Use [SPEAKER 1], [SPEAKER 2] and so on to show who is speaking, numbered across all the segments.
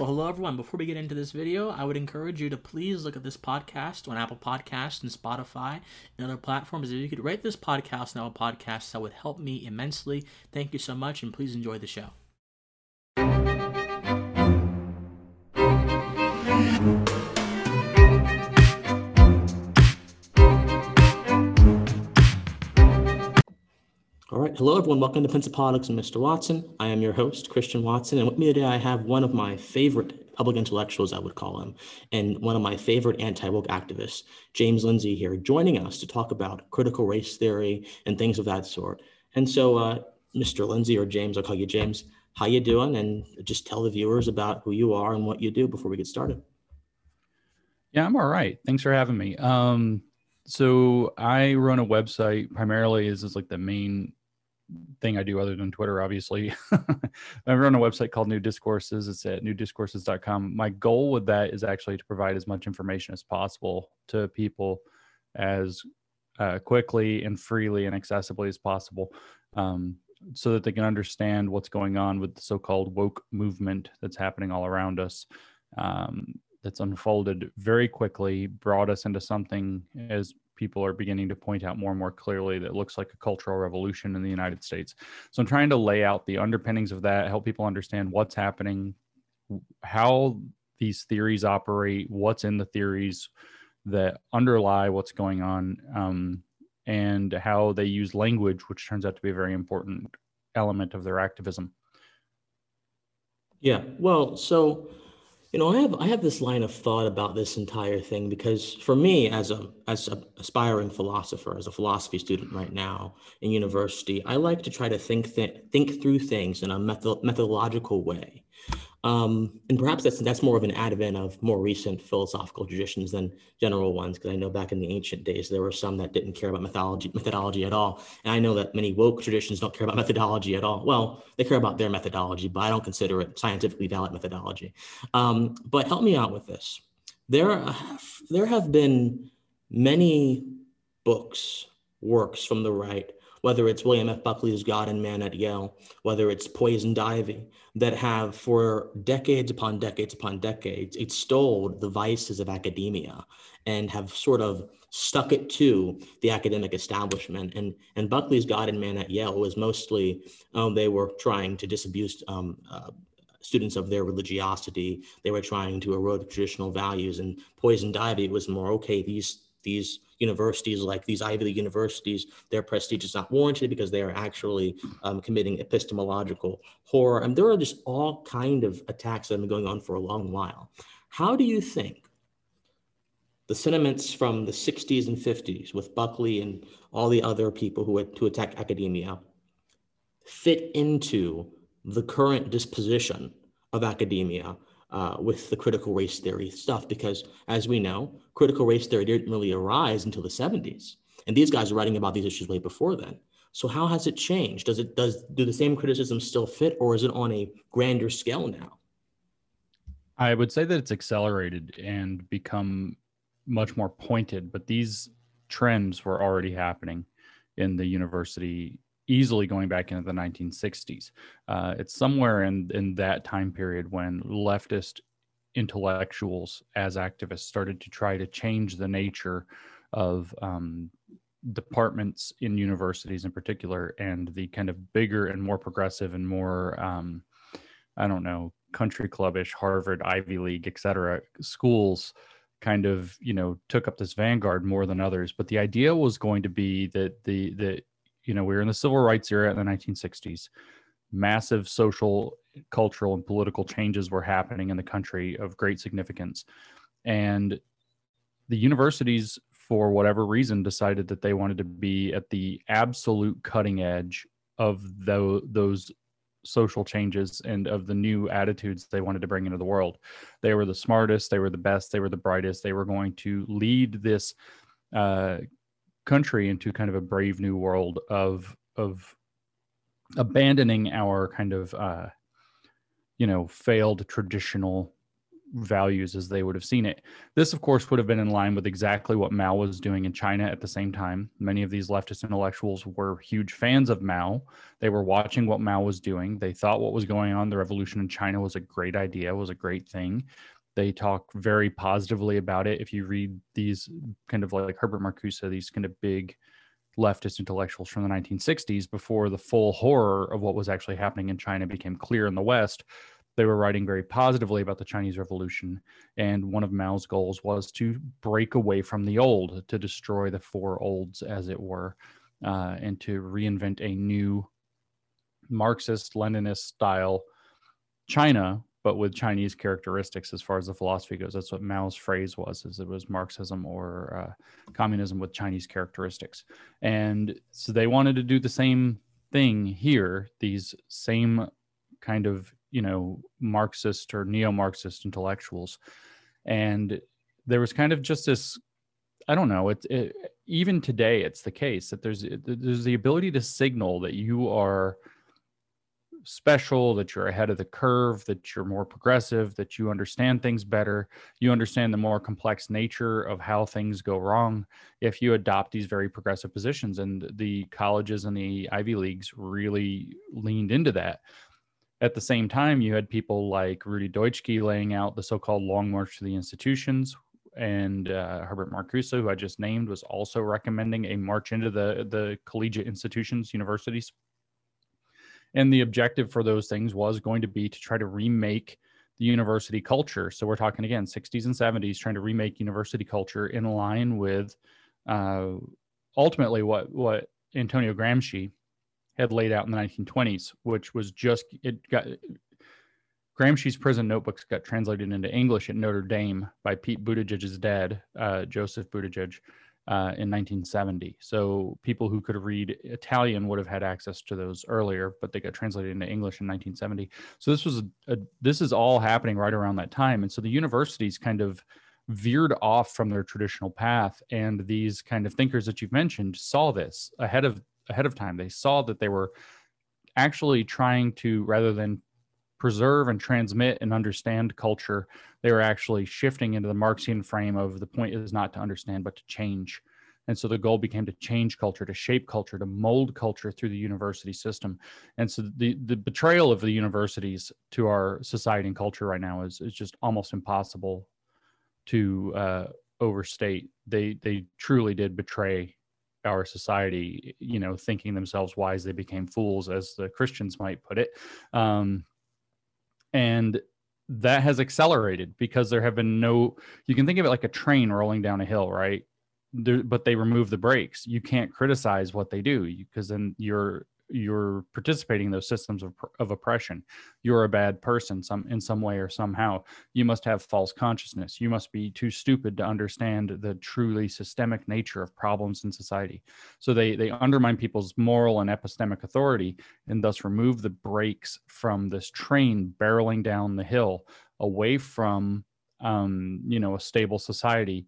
[SPEAKER 1] Well, hello everyone. Before we get into this video, I would encourage you to please look at this podcast on Apple Podcasts and Spotify and other platforms. If you could rate this podcast on Apple Podcasts, that would help me immensely. Thank you so much, and please enjoy the show. Hello, everyone. Welcome to Pencil Politics and Mr. Watson. I am your host, Christian Watson. And with me today, I have one of my favorite public intellectuals, I would call him, and one of my favorite anti woke activists, James Lindsay, here, joining us to talk about critical race theory and things of that sort. And so, uh, Mr. Lindsay, or James, I'll call you James, how you doing? And just tell the viewers about who you are and what you do before we get started.
[SPEAKER 2] Yeah, I'm all right. Thanks for having me. Um, so I run a website primarily is, is like the main thing I do other than Twitter, obviously. I run a website called New Discourses. It's at newdiscourses.com. My goal with that is actually to provide as much information as possible to people as uh, quickly and freely and accessibly as possible um, so that they can understand what's going on with the so called woke movement that's happening all around us. Um, that's unfolded very quickly, brought us into something as people are beginning to point out more and more clearly that looks like a cultural revolution in the United States. So I'm trying to lay out the underpinnings of that, help people understand what's happening, how these theories operate, what's in the theories that underlie what's going on, um, and how they use language, which turns out to be a very important element of their activism.
[SPEAKER 1] Yeah, well, so you know, I have I have this line of thought about this entire thing because for me, as a as an aspiring philosopher, as a philosophy student right now in university, I like to try to think th- think through things in a method- methodological way. Um, and perhaps that's that's more of an advent of more recent philosophical traditions than general ones, because I know back in the ancient days there were some that didn't care about methodology methodology at all. And I know that many woke traditions don't care about methodology at all. Well, they care about their methodology, but I don't consider it scientifically valid methodology. Um, but help me out with this. There, have, there have been many books, works from the right whether it's William F. Buckley's God and Man at Yale, whether it's Poisoned Ivy, that have for decades upon decades upon decades extolled the vices of academia and have sort of stuck it to the academic establishment. And, and Buckley's God and Man at Yale was mostly, um, they were trying to disabuse um, uh, students of their religiosity. They were trying to erode traditional values. And Poisoned Ivy was more, okay, these, these universities like these Ivy League universities, their prestige is not warranted because they are actually um, committing epistemological horror. And there are just all kind of attacks that have been going on for a long while. How do you think the sentiments from the 60s and 50s with Buckley and all the other people who had to attack academia fit into the current disposition of academia uh, with the critical race theory stuff because, as we know, critical race theory didn't really arise until the 70s, and these guys are writing about these issues way before then. So how has it changed? Does it does do the same criticisms still fit, or is it on a grander scale now?
[SPEAKER 2] I would say that it's accelerated and become much more pointed, but these trends were already happening in the university easily going back into the 1960s. Uh, it's somewhere in in that time period when leftist intellectuals as activists started to try to change the nature of um, departments in universities in particular and the kind of bigger and more progressive and more um, i don't know country clubbish harvard ivy league et cetera schools kind of you know took up this vanguard more than others but the idea was going to be that the the you know, we were in the civil rights era in the 1960s. Massive social, cultural, and political changes were happening in the country of great significance. And the universities, for whatever reason, decided that they wanted to be at the absolute cutting edge of the, those social changes and of the new attitudes they wanted to bring into the world. They were the smartest, they were the best, they were the brightest. They were going to lead this uh, country into kind of a brave new world of of abandoning our kind of uh, you know failed traditional values as they would have seen it. This, of course, would have been in line with exactly what Mao was doing in China at the same time. Many of these leftist intellectuals were huge fans of Mao. They were watching what Mao was doing. They thought what was going on, the revolution in China, was a great idea, was a great thing. They talk very positively about it. If you read these kind of like Herbert Marcuse, these kind of big leftist intellectuals from the 1960s, before the full horror of what was actually happening in China became clear in the West, they were writing very positively about the Chinese Revolution. And one of Mao's goals was to break away from the old, to destroy the four olds, as it were, uh, and to reinvent a new Marxist Leninist style China, but with Chinese characteristics as far as the philosophy goes. That's what Mao's phrase was: is it was Marxism or uh, communism with Chinese characteristics. And so they wanted to do the same thing here. These same kind of you know marxist or neo-marxist intellectuals and there was kind of just this i don't know it, it even today it's the case that there's there's the ability to signal that you are special that you're ahead of the curve that you're more progressive that you understand things better you understand the more complex nature of how things go wrong if you adopt these very progressive positions and the colleges and the ivy leagues really leaned into that at the same time, you had people like Rudi Dutschke laying out the so-called Long March to the Institutions, and uh, Herbert Marcuse, who I just named, was also recommending a march into the the collegiate institutions, universities. And the objective for those things was going to be to try to remake the university culture. So we're talking again 60s and 70s, trying to remake university culture in line with uh, ultimately what what Antonio Gramsci had laid out in the 1920s, which was just it got Gramsci's prison notebooks got translated into English at Notre Dame by Pete Buttigieg's dad, uh, Joseph Buttigieg, uh, in 1970. So people who could read Italian would have had access to those earlier, but they got translated into English in 1970. So this was a, a this is all happening right around that time, and so the universities kind of veered off from their traditional path and these kind of thinkers that you've mentioned saw this ahead of ahead of time. They saw that they were actually trying to, rather than preserve and transmit and understand culture, they were actually shifting into the Marxian frame of the point is not to understand, but to change. And so the goal became to change culture, to shape culture, to mold culture through the university system. And so the, the betrayal of the universities to our society and culture right now is, is just almost impossible to uh, overstate. They, they truly did betray our society, you know, thinking themselves wise, they became fools, as the Christians might put it. Um, and that has accelerated because there have been no, you can think of it like a train rolling down a hill, right? There, but they remove the brakes. You can't criticize what they do because then you're you're participating in those systems of, of oppression. You're a bad person some in some way or somehow. You must have false consciousness. You must be too stupid to understand the truly systemic nature of problems in society. So they they undermine people's moral and epistemic authority and thus remove the brakes from this train barreling down the hill away from um, you know a stable society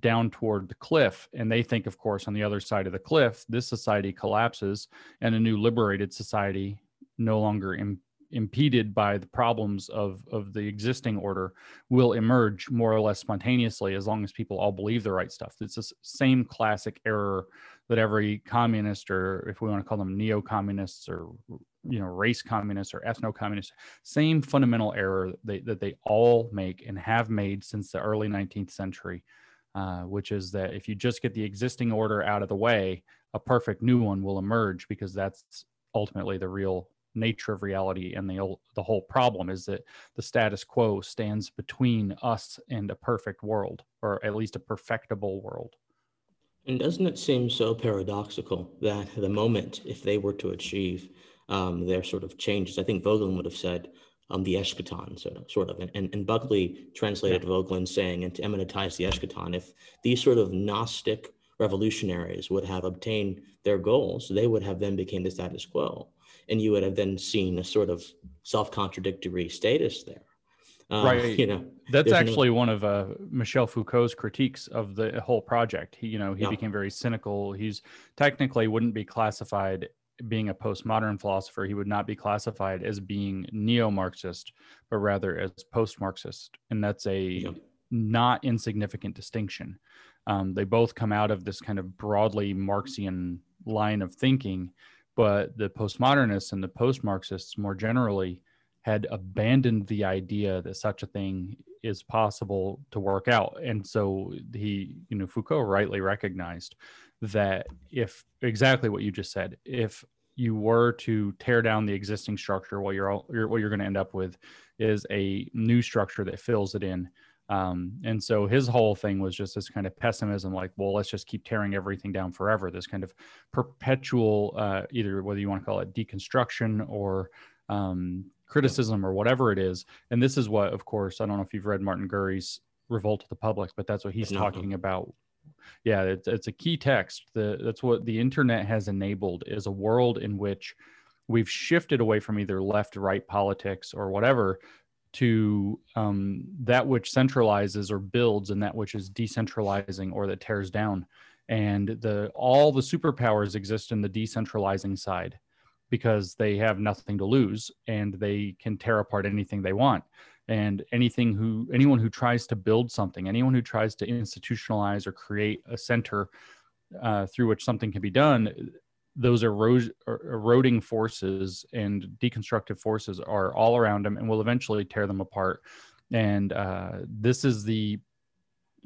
[SPEAKER 2] down toward the cliff. And they think, of course, on the other side of the cliff, this society collapses and a new liberated society, no longer Im- impeded by the problems of, of the existing order, will emerge more or less spontaneously as long as people all believe the right stuff. It's the same classic error that every communist, or if we want to call them neo communists or you know race communists or ethno communists same fundamental error they, that they all make and have made since the early 19th century uh, which is that if you just get the existing order out of the way, a perfect new one will emerge because that's ultimately the real nature of reality and the the whole problem is that the status quo stands between us and a perfect world or at least a perfectible world.
[SPEAKER 1] And doesn't it seem so paradoxical that the moment if they were to achieve um, their sort of changes i think Voegelin would have said um, the eschaton, sort of, sort of. And, and and Buckley translated yeah. Voegelin saying, and to immanentize the eschaton, if these sort of Gnostic revolutionaries would have obtained their goals, they would have then became the status quo. And you would have then seen a sort of self-contradictory status there.
[SPEAKER 2] Uh, right. You know, that's actually no... one of uh, Michel Foucault's critiques of the whole project. He, you know, he yeah. became very cynical. He's technically wouldn't be classified being a postmodern philosopher, he would not be classified as being neo Marxist, but rather as post Marxist. And that's a not insignificant distinction. Um, they both come out of this kind of broadly Marxian line of thinking, but the postmodernists and the post Marxists more generally had abandoned the idea that such a thing is possible to work out. And so he, you know, Foucault rightly recognized that if exactly what you just said, if you were to tear down the existing structure, what you're, all, you're what you're going to end up with is a new structure that fills it in. Um, and so his whole thing was just this kind of pessimism, like, well, let's just keep tearing everything down forever. This kind of perpetual, uh, either whether you want to call it deconstruction or um, criticism or whatever it is. And this is what, of course, I don't know if you've read Martin Gurri's Revolt of the Public, but that's what he's talking about yeah it's, it's a key text. The, that's what the internet has enabled is a world in which we've shifted away from either left right politics or whatever to um, that which centralizes or builds and that which is decentralizing or that tears down. And the all the superpowers exist in the decentralizing side because they have nothing to lose and they can tear apart anything they want and anything who anyone who tries to build something anyone who tries to institutionalize or create a center uh, through which something can be done those ero- er, eroding forces and deconstructive forces are all around them and will eventually tear them apart. And uh, this is the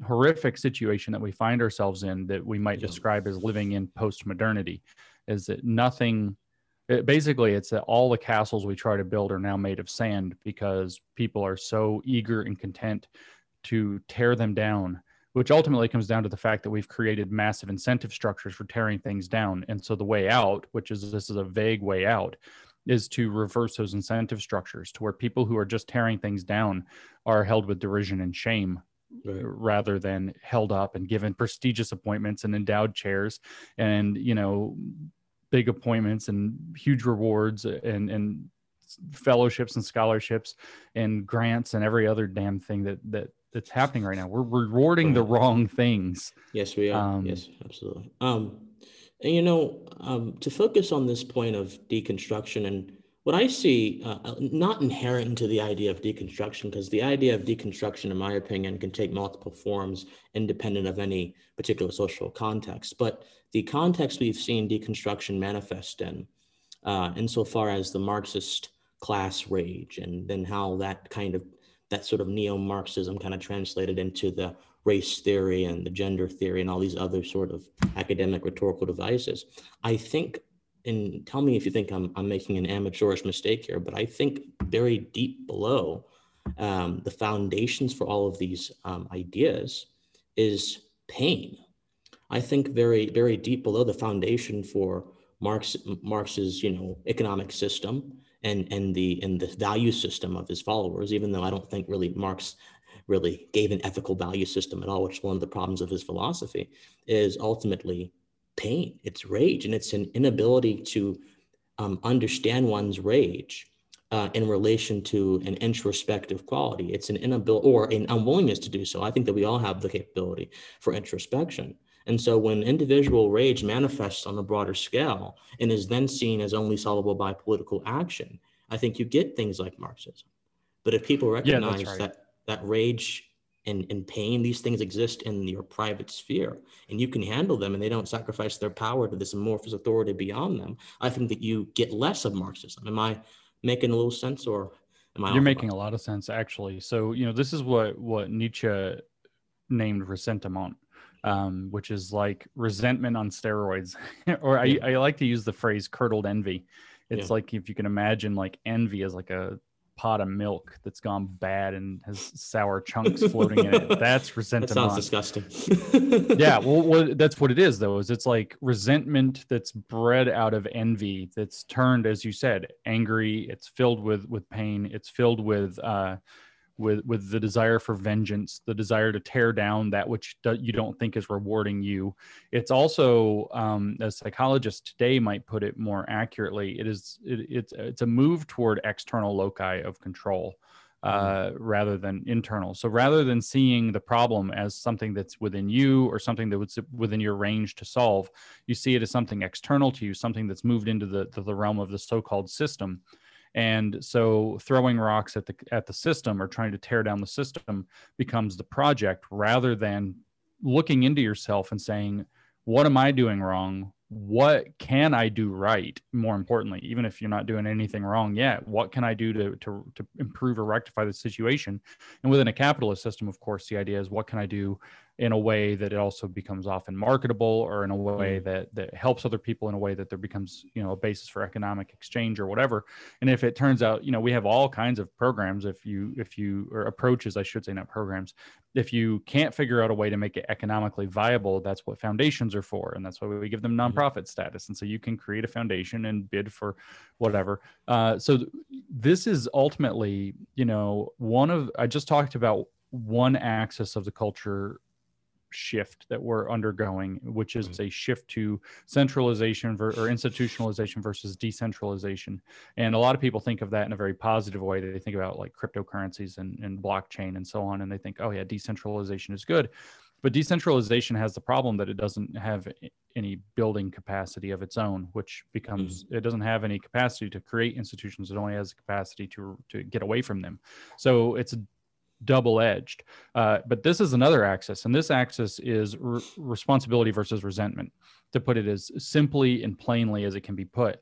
[SPEAKER 2] horrific situation that we find ourselves in that we might describe as living in post modernity is that nothing it, basically it's that all the castles we try to build are now made of sand because people are so eager and content to tear them down which ultimately comes down to the fact that we've created massive incentive structures for tearing things down and so the way out which is this is a vague way out is to reverse those incentive structures to where people who are just tearing things down are held with derision and shame Right. Uh, rather than held up and given prestigious appointments and endowed chairs and you know big appointments and huge rewards and and fellowships and scholarships and grants and every other damn thing that that that's happening right now. We're rewarding the wrong things.
[SPEAKER 1] Yes, we are. Um, yes, absolutely. Um, and you know, um, to focus on this point of deconstruction and what I see, uh, uh not inherent into the idea of deconstruction, because the idea of deconstruction, in my opinion, can take multiple forms independent of any particular social context. But the context we've seen deconstruction manifest in, uh, insofar as the Marxist class rage, and then how that kind of that sort of neo-Marxism kind of translated into the race theory and the gender theory and all these other sort of academic rhetorical devices. I think and tell me if you think I'm, I'm making an amateurish mistake here, but I think very deep below um, the foundations for all of these um, ideas is pain. I think very, very deep below the foundation for Marx, Marx's, you know, economic system and, and the and the value system of his followers, even though I don't think really Marx really gave an ethical value system at all, which is one of the problems of his philosophy, is ultimately pain, it's rage, and it's an inability to um, understand one's rage uh, in relation to an introspective quality. It's an inability or an unwillingness to do so. I think that we all have the capability for introspection. And so when individual rage manifests on a broader scale and is then seen as only solvable by political action, I think you get things like Marxism. But if people recognize yeah, right. that that rage and, and pain, these things exist in your private sphere and you can handle them and they don't sacrifice their power to this amorphous authority beyond them. I think that you get less of Marxism. Am I making a little sense or am I?
[SPEAKER 2] You're making a lot of sense actually. So, you know, this is what, what Nietzsche named ressentiment. Um, which is like resentment on steroids, or I, I like to use the phrase curdled envy. It's yeah. like if you can imagine like envy as like a pot of milk that's gone bad and has sour chunks floating in it. That's resentment.
[SPEAKER 1] That sounds disgusting.
[SPEAKER 2] yeah, well, well, that's what it is, though. Is it's like resentment that's bred out of envy, that's turned, as you said, angry. It's filled with with pain. It's filled with uh, with with the desire for vengeance the desire to tear down that which do, you don't think is rewarding you it's also um, as psychologists today might put it more accurately it is it, it's it's a move toward external loci of control uh, rather than internal. So rather than seeing the problem as something that's within you or something that was within your range to solve, you see it as something external to you, something that's moved into the, the, the realm of the so-called system. And so throwing rocks at the at the system or trying to tear down the system becomes the project rather than looking into yourself and saying, what am I doing wrong? what can I do right? More importantly, even if you're not doing anything wrong yet, what can I do to, to, to improve or rectify the situation? And within a capitalist system, of course, the idea is what can I do in a way that it also becomes often marketable or in a way mm. that that helps other people in a way that there becomes you know a basis for economic exchange or whatever and if it turns out you know we have all kinds of programs if you if you or approaches i should say not programs if you can't figure out a way to make it economically viable that's what foundations are for and that's why we give them mm. nonprofit status and so you can create a foundation and bid for whatever uh, so th- this is ultimately you know one of i just talked about one axis of the culture shift that we're undergoing, which is mm-hmm. a shift to centralization ver- or institutionalization versus decentralization. And a lot of people think of that in a very positive way. They think about like cryptocurrencies and, and blockchain and so on, and they think, oh yeah, decentralization is good. But decentralization has the problem that it doesn't have any building capacity of its own, which becomes mm-hmm. it doesn't have any capacity to create institutions. It only has the capacity to to get away from them. So it's double edged. Uh, but this is another axis, and this axis is re- responsibility versus resentment, to put it as simply and plainly as it can be put.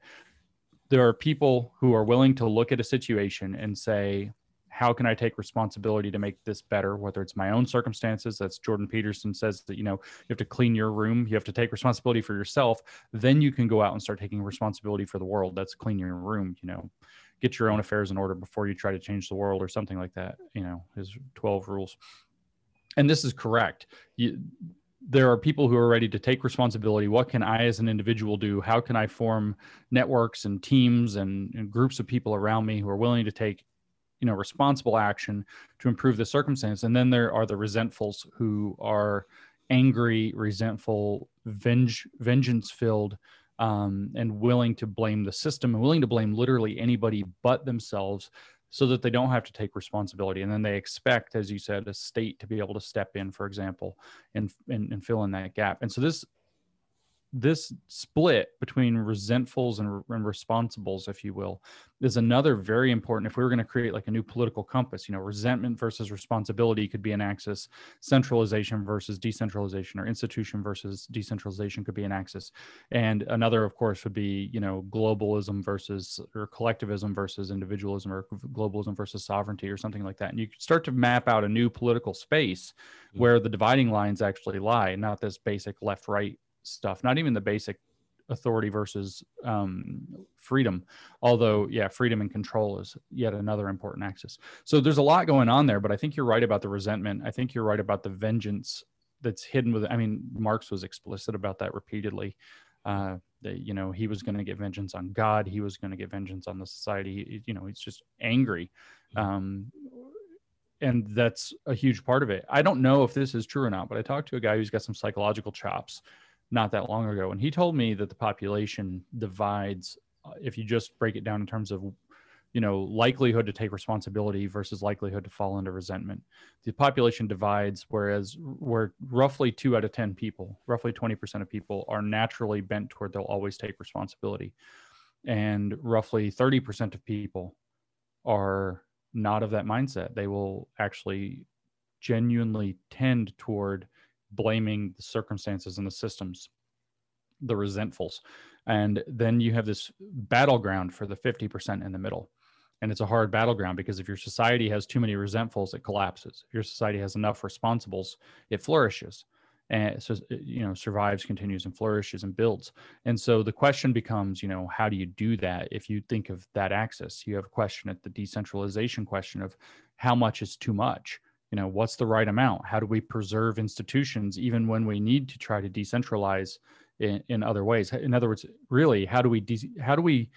[SPEAKER 2] There are people who are willing to look at a situation and say, how can I take responsibility to make this better? Whether it's my own circumstances, that's Jordan Peterson says that, you know, you have to clean your room, you have to take responsibility for yourself. Then you can go out and start taking responsibility for the world. That's clean your room, you know get your own affairs in order before you try to change the world or something like that you know his 12 rules. And this is correct. You, there are people who are ready to take responsibility. What can i as an individual do? How can i form networks and teams and, and groups of people around me who are willing to take you know responsible action to improve the circumstance? And then there are the resentfuls who are angry resentful venge vengeance filled um, and willing to blame the system and willing to blame literally anybody but themselves so that they don't have to take responsibility. And then they expect, as you said, a state to be able to step in, for example, and, and, and fill in that gap. And so this this split between resentfuls and, and responsibles, if you will, is another very important. If we were going to create like a new political compass, you know, resentment versus responsibility could be an axis, centralization versus decentralization, or institution versus decentralization could be an axis. And another, of course, would be, you know, globalism versus or collectivism versus individualism or globalism versus sovereignty or something like that. And you start to map out a new political space mm-hmm. where the dividing lines actually lie, not this basic left right stuff, not even the basic authority versus um, freedom. Although, yeah, freedom and control is yet another important axis. So there's a lot going on there, but I think you're right about the resentment. I think you're right about the vengeance that's hidden with. I mean, Marx was explicit about that repeatedly. Uh, that you know he was going to get vengeance on God. He was going to get vengeance on the society. You know, he's just angry. Um, and that's a huge part of it. I don't know if this is true or not, but I talked to a guy who's got some psychological chops not that long ago, and he told me that the population divides uh, if you just break it down in terms of you know likelihood to take responsibility versus likelihood to fall into resentment. The population divides whereas where roughly 2 out of 10 people roughly 20% of people are naturally bent toward they'll always take responsibility. And roughly 30% of people are not of that mindset. They will actually genuinely tend toward blaming the circumstances and the systems, the resentfuls. And then you have this battleground for the 50% in the middle. And it's a hard battleground because if your society has too many resentfuls, it collapses. If your society has enough responsibles, it flourishes. And so, uh, you know, survives, continues, and flourishes and builds. And so the question becomes, you know, how do you do that? If you think of that axis, you have a question at the decentralization question of how much is too much you know what's the right amount? How do we preserve institutions even when we need to try to decentralize in, in other ways? In other words really how do we de- how do we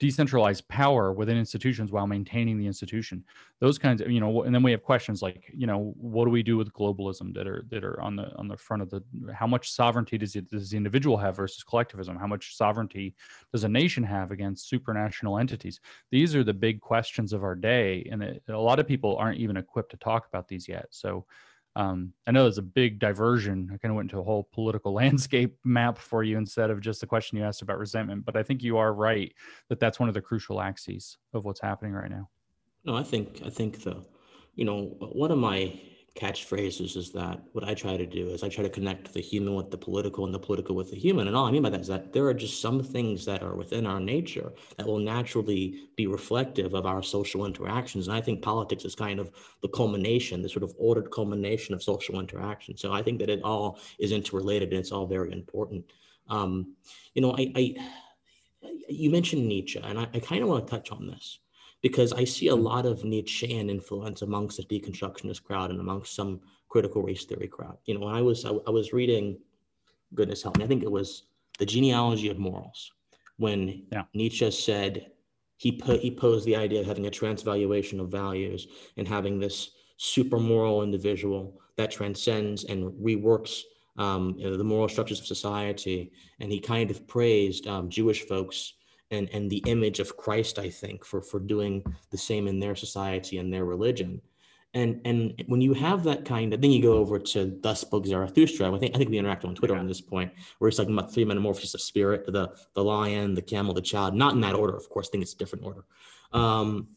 [SPEAKER 2] decentralized power within institutions while maintaining the institution. Those kinds of you know and then we have questions like you know what do we do with globalism that are that are on the on the front of the how much sovereignty does, it, does the individual have versus collectivism? How much sovereignty does a nation have against supranational entities? These are the big questions of our day and a lot of people aren't even equipped to talk about these yet. So um, I know there's a big diversion. I kind of went into a whole political landscape map for you instead of just the question you asked about resentment. But I think you are right that that's one of the crucial axes of what's happening right now.
[SPEAKER 1] No, I think I think the, you know, one of my catchphrases is that what I try to do is I try to connect the human with the political and the political with the human. And all I mean by that is that there are just some things that are within our nature that will naturally be reflective of our social interactions. And I think politics is kind of the culmination, the sort of ordered culmination of social interaction. So I think that it all is interrelated and it's all very important. Um, you know, I, I you mentioned Nietzsche, and I, I kind of want to touch on this because I see a mm. lot of Nietzschean influence amongst the deconstructionist crowd and amongst some critical race theory crowd. You know, when I was I, I was reading, goodness help me, I think it was the genealogy of morals when yeah. Nietzsche said he put he posed the idea of having a transvaluation of values and having this super moral individual that transcends and reworks um, you know, the moral structures of society. And he kind of praised um, Jewish folks and and the image of Christ, I think, for for doing the same in their society and their religion. And and when you have that kind of, then you go over to Thus Spoke Zarathustra. I think I think we interacted on Twitter yeah. on this point, where it's like about three metamorphoses of spirit: the the lion, the camel, the child. Not in that order, of course. I think it's a different order. Um,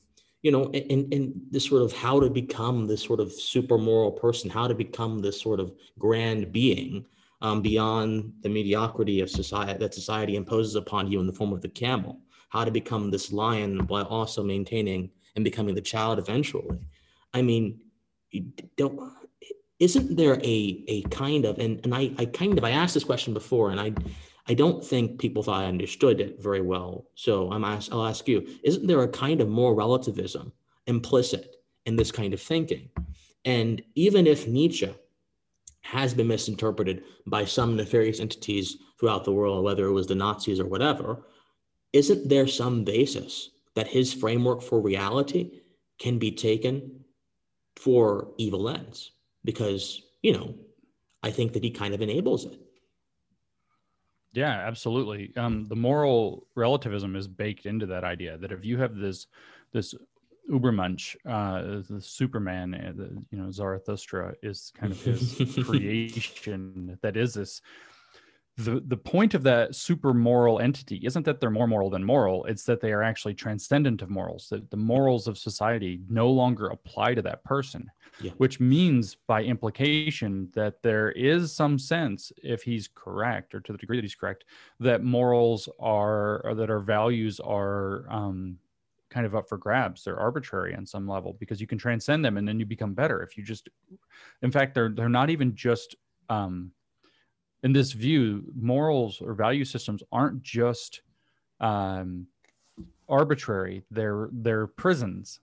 [SPEAKER 1] you know, and and this sort of how to become this sort of super moral person, how to become this sort of grand being um, beyond the mediocrity of society that society imposes upon you in the form of the camel. How to become this lion while also maintaining and becoming the child eventually. I mean, don't isn't there a a kind of and and I I kind of I asked this question before and I I don't think people thought I understood it very well. So I'm ask, I'll ask you: Isn't there a kind of more relativism implicit in this kind of thinking? And even if Nietzsche has been misinterpreted by some nefarious entities throughout the world, whether it was the Nazis or whatever, isn't there some basis that his framework for reality can be taken for evil ends? Because, you know, I think that he kind of enables it.
[SPEAKER 2] Yeah, absolutely. Um, the moral relativism is baked into that idea that if you have this this Ubermensch, uh, the Superman, uh, the, you know, Zarathustra is kind of his creation. That is this. The the point of that super moral entity isn't that they're more moral than moral. It's that they are actually transcendent of morals. That the morals of society no longer apply to that person, yeah. which means by implication that there is some sense, if he's correct, or to the degree that he's correct, that morals are or that our values are um, kind of up for grabs. They're arbitrary on some level because you can transcend them and then you become better. If you just, in fact, they're they're not even just um, in this view. Morals or value systems aren't just um, arbitrary. They're they're prisons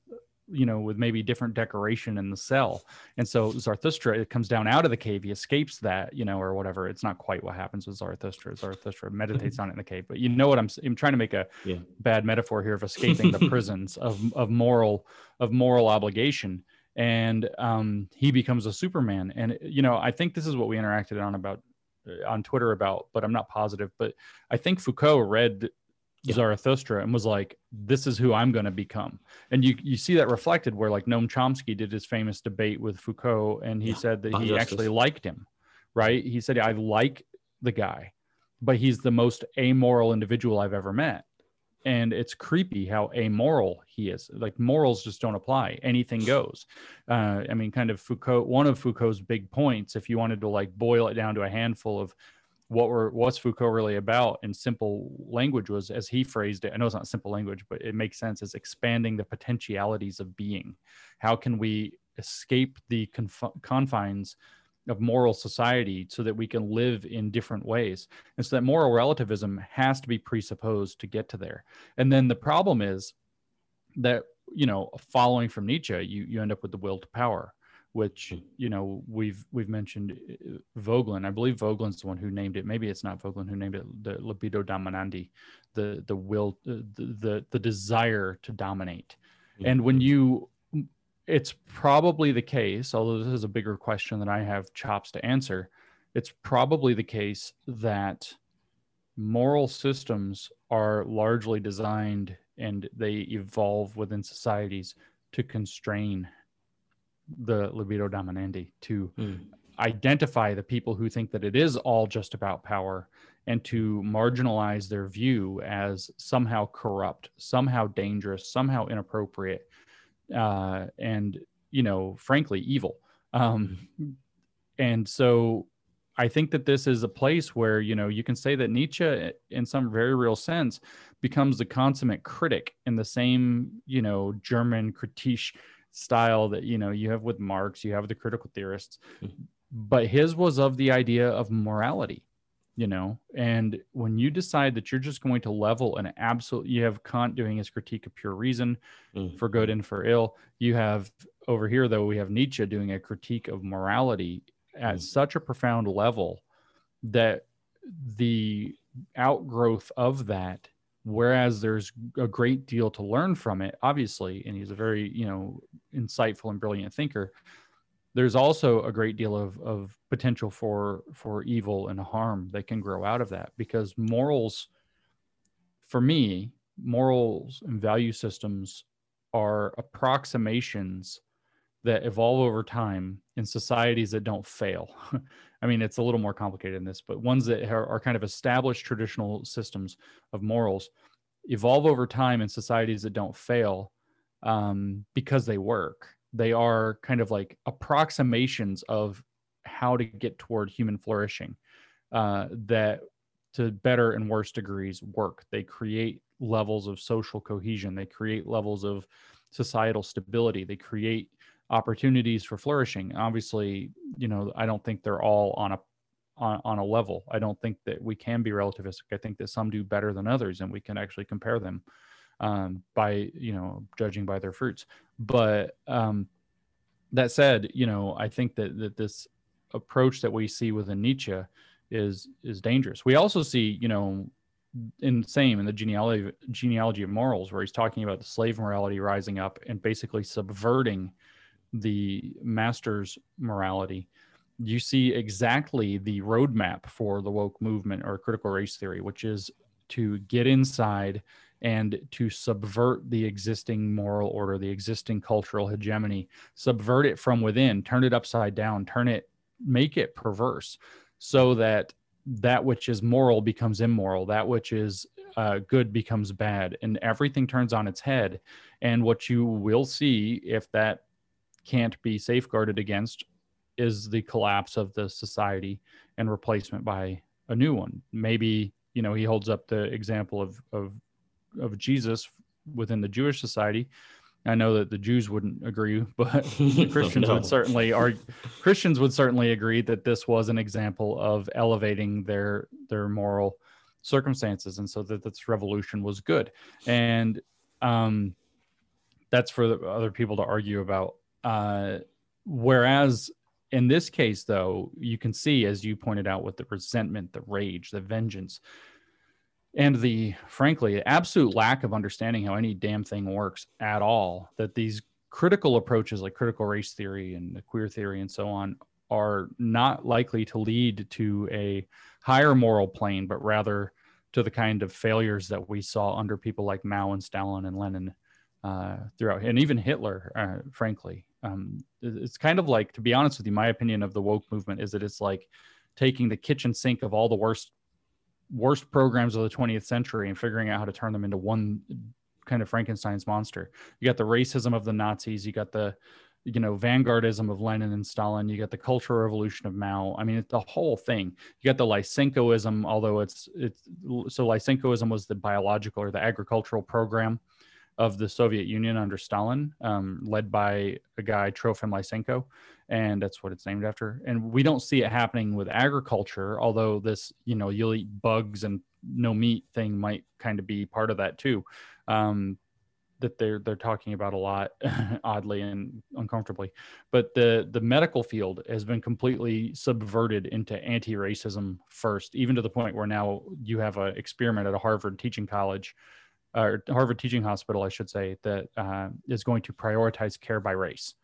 [SPEAKER 2] you know, with maybe different decoration in the cell. And so Zarathustra, it comes down out of the cave. He escapes that, you know, or whatever. It's not quite what happens with Zarathustra. Zarathustra meditates on it in the cave. But you know what I'm, I'm trying to make a yeah. bad metaphor here of escaping the prisons of, of moral of moral obligation. And um, he becomes a Superman. And you know, I think this is what we interacted on about uh, on Twitter about, but I'm not positive. But I think Foucault read yeah. Zarathustra and was like, "This is who I'm going to become." And you you see that reflected where like Noam Chomsky did his famous debate with Foucault, and he yeah. said that he actually liked him, right? He said, "I like the guy, but he's the most amoral individual I've ever met." And it's creepy how amoral he is. Like morals just don't apply. Anything goes. Uh, I mean, kind of Foucault. One of Foucault's big points, if you wanted to like boil it down to a handful of what were what's Foucault really about in simple language was, as he phrased it. I know it's not simple language, but it makes sense. Is expanding the potentialities of being. How can we escape the conf- confines of moral society so that we can live in different ways? And so that moral relativism has to be presupposed to get to there. And then the problem is that you know, following from Nietzsche, you you end up with the will to power which you know we've we've mentioned uh, Voegelin. I believe Voegelin's the one who named it. Maybe it's not Voegelin who named it the libido dominandi, the the will, uh, the the, the desire to dominate. And when you, it's probably the case, although this is a bigger question that I have chops to answer. It's probably the case that moral systems are largely designed and they evolve within societies to constrain the libido dominandi to
[SPEAKER 1] Mm.
[SPEAKER 2] identify the people who think that it is all just about power and to marginalize their view as somehow corrupt, somehow dangerous, somehow inappropriate, uh, and you know, frankly, evil. Um, and so, I think that this is a place where you know you can say that Nietzsche, in some very real sense, becomes the consummate critic in the same you know German critique style that you know you have with Marx, you have the critical theorists,
[SPEAKER 1] Mhm.
[SPEAKER 2] but his was of the idea of morality, you know. And when you decide that you're just going to level an absolute, you have Kant doing his critique of pure reason
[SPEAKER 1] Mm.
[SPEAKER 2] for good and for ill. You have over here though we have Nietzsche doing a critique of morality at
[SPEAKER 1] Mm.
[SPEAKER 2] such a profound level that the outgrowth of that whereas there's a great deal to learn from it obviously and he's a very you know insightful and brilliant thinker there's also a great deal of, of potential for for evil and harm that can grow out of that. Because morals for me morals and value systems are approximations that evolve over time in societies that don't fail. I mean, it's a little more complicated than this, but ones that are, are kind of established traditional systems of morals evolve over time in societies that don't fail um, because they work. They are kind of like approximations of how to get toward human flourishing uh, that to better and worse degrees work. They create levels of social cohesion, they create levels of societal stability, they create opportunities for flourishing. Obviously, you know, I don't think they're all on a on, on a level. I don't think that we can be relativistic. I think that some do better than others, and we can actually compare them um, by you know judging by their fruits. But um, that said, you know, I think that that this approach that we see within Nietzsche is is dangerous. We also see, you know, in same in the genealogy genealogy of morals, where he's talking about the slave morality rising up and basically subverting the master's morality. You see exactly the roadmap for the woke movement or critical race theory, which is to get inside and to subvert the existing moral order, the existing cultural hegemony, subvert it from within, turn it upside down, turn it, make it perverse so that that which is moral becomes immoral, that which is uh, good becomes bad, and everything turns on its head. And what you will see if that can't be safeguarded against is the collapse of the society and replacement by a new one. Maybe you know he holds up the example of of of Jesus within the Jewish society. I know that the Jews wouldn't agree, but the Christians
[SPEAKER 1] No.
[SPEAKER 2] would certainly are Christians would certainly agree that this was an example of elevating their their moral circumstances, and so that this revolution was good. And um, that's for the other people to argue about. Uh, whereas in this case, though, you can see, as you pointed out, with the resentment, the rage, the vengeance, and the frankly absolute lack of understanding how any damn thing works at all, that these critical approaches like critical race theory and the queer theory and so on are not likely to lead to a higher moral plane, but rather to the kind of failures that we saw under people like Mao and Stalin and Lenin uh, throughout, and even Hitler, uh, frankly. Um, it's kind of like, to be honest with you, my opinion of the woke movement is that it's like taking the kitchen sink of all the worst worst programs of the 20th century and figuring out how to turn them into one kind of Frankenstein's monster. You got the racism of the Nazis, you got the you know vanguardism of Lenin and Stalin, you got the cultural revolution of Mao. I mean, it's the whole thing. You got the Lysenkoism, although it's it's so Lysenkoism was the biological or the agricultural program of the Soviet Union under Stalin, um, led by a guy Trofim Lysenko, and that's what it's named after. And we don't see it happening with agriculture, although this, you know, you'll eat bugs and no meat thing might kind of be part of that too. Um, that they're they're talking about a lot, oddly and uncomfortably. But the the medical field has been completely subverted into anti-racism first, even to the point where now you have an experiment at a Harvard teaching college, or Harvard teaching hospital, I should say, that uh, is going to prioritize care by race.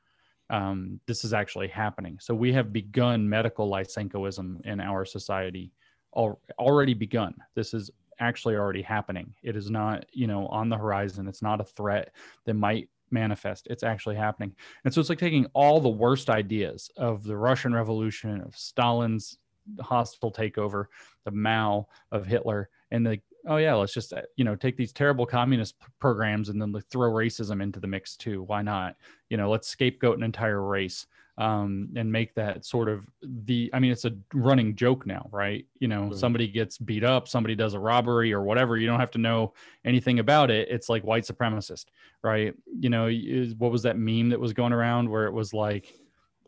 [SPEAKER 2] Um, this is actually happening. So we have begun medical Lysenkoism in our society, al- already begun. This is actually already happening. It is not, you know, on the horizon. It's not a threat that might manifest. It's actually happening. And so it's like taking all the worst ideas of the Russian Revolution, of Stalin's hostile takeover, the Mao, of Hitler, and the oh yeah, let's just you know take these terrible communist p- programs and then like, throw racism into the mix too. Why not? You know, let's scapegoat an entire race um, and make that sort of the i mean it's a running joke now right you know right. somebody gets beat up somebody does a robbery or whatever you don't have to know anything about it it's like white supremacist right you know what was that meme that was going around where it was like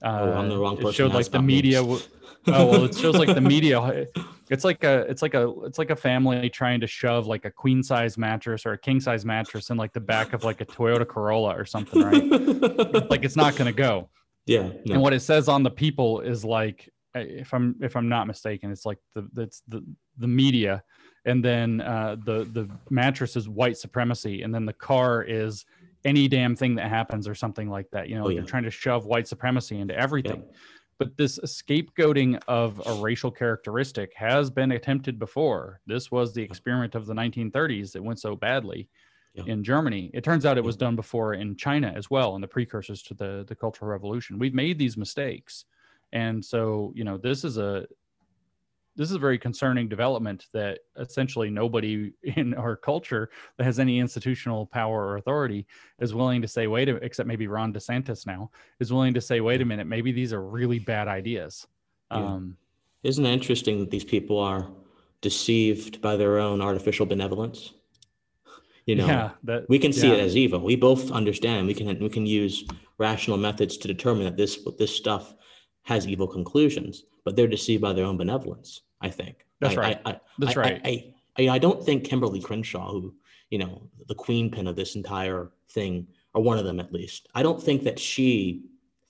[SPEAKER 2] uh, oh, I'm the wrong person. It showed like the media. oh well, it shows like the media. It's like a, it's like a, it's like a family trying to shove like a queen size mattress or a king size mattress in like the back of like a Toyota Corolla or something, right? like it's not going to go.
[SPEAKER 1] Yeah.
[SPEAKER 2] No. And what it says on the people is like, if I'm if I'm not mistaken, it's like the that's the the media, and then uh, the the mattress is white supremacy, and then the car is any damn thing that happens or something like that. You know, oh, yeah. they're trying to shove white supremacy into everything. Yeah. But this scapegoating of a racial characteristic has been attempted before. This was the experiment of the 1930s that went so badly yeah. in Germany. It turns out it was done before in China as well, in the precursors to the the Cultural Revolution. We've made these mistakes, and so you know this is a this is a very concerning development that essentially nobody in our culture that has any institutional power or authority is willing to say, wait a except maybe Ron DeSantis now is willing to say, wait a minute, maybe these are really bad ideas. Yeah. Um,
[SPEAKER 1] Isn't it interesting that these people are deceived by their own artificial benevolence? you know yeah, that, we can see yeah. it as evil we both understand we can we can use rational methods to determine that this this stuff has evil conclusions but they're deceived by their own benevolence i think.
[SPEAKER 2] That's I, right.
[SPEAKER 1] I, I,
[SPEAKER 2] that's right.
[SPEAKER 1] I, I, I don't think Kimberlé Crenshaw who you know the queen pin of this entire thing or one of them at least i don't think that she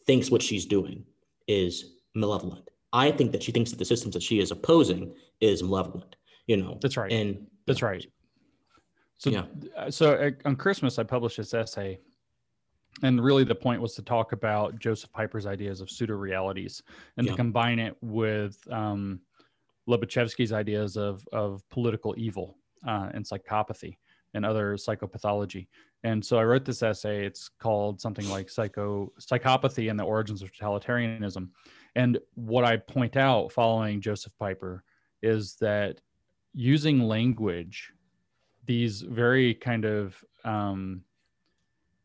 [SPEAKER 1] thinks what she's doing is malevolent. I think that she thinks that the systems that she is opposing is malevolent you know?
[SPEAKER 2] That's right.
[SPEAKER 1] And
[SPEAKER 2] that's right. So, yeah. Uh, so uh, on Christmas, I published this essay, and really the point was to talk about Josef Pieper's ideas of pseudo realities and yeah. to combine it with um, Łobaczewski's ideas of of political evil uh, and psychopathy and other psychopathology. And so I wrote this essay. It's called something like psycho psychopathy and the origins of totalitarianism. And what I point out following Josef Pieper is that using language these very kind of um,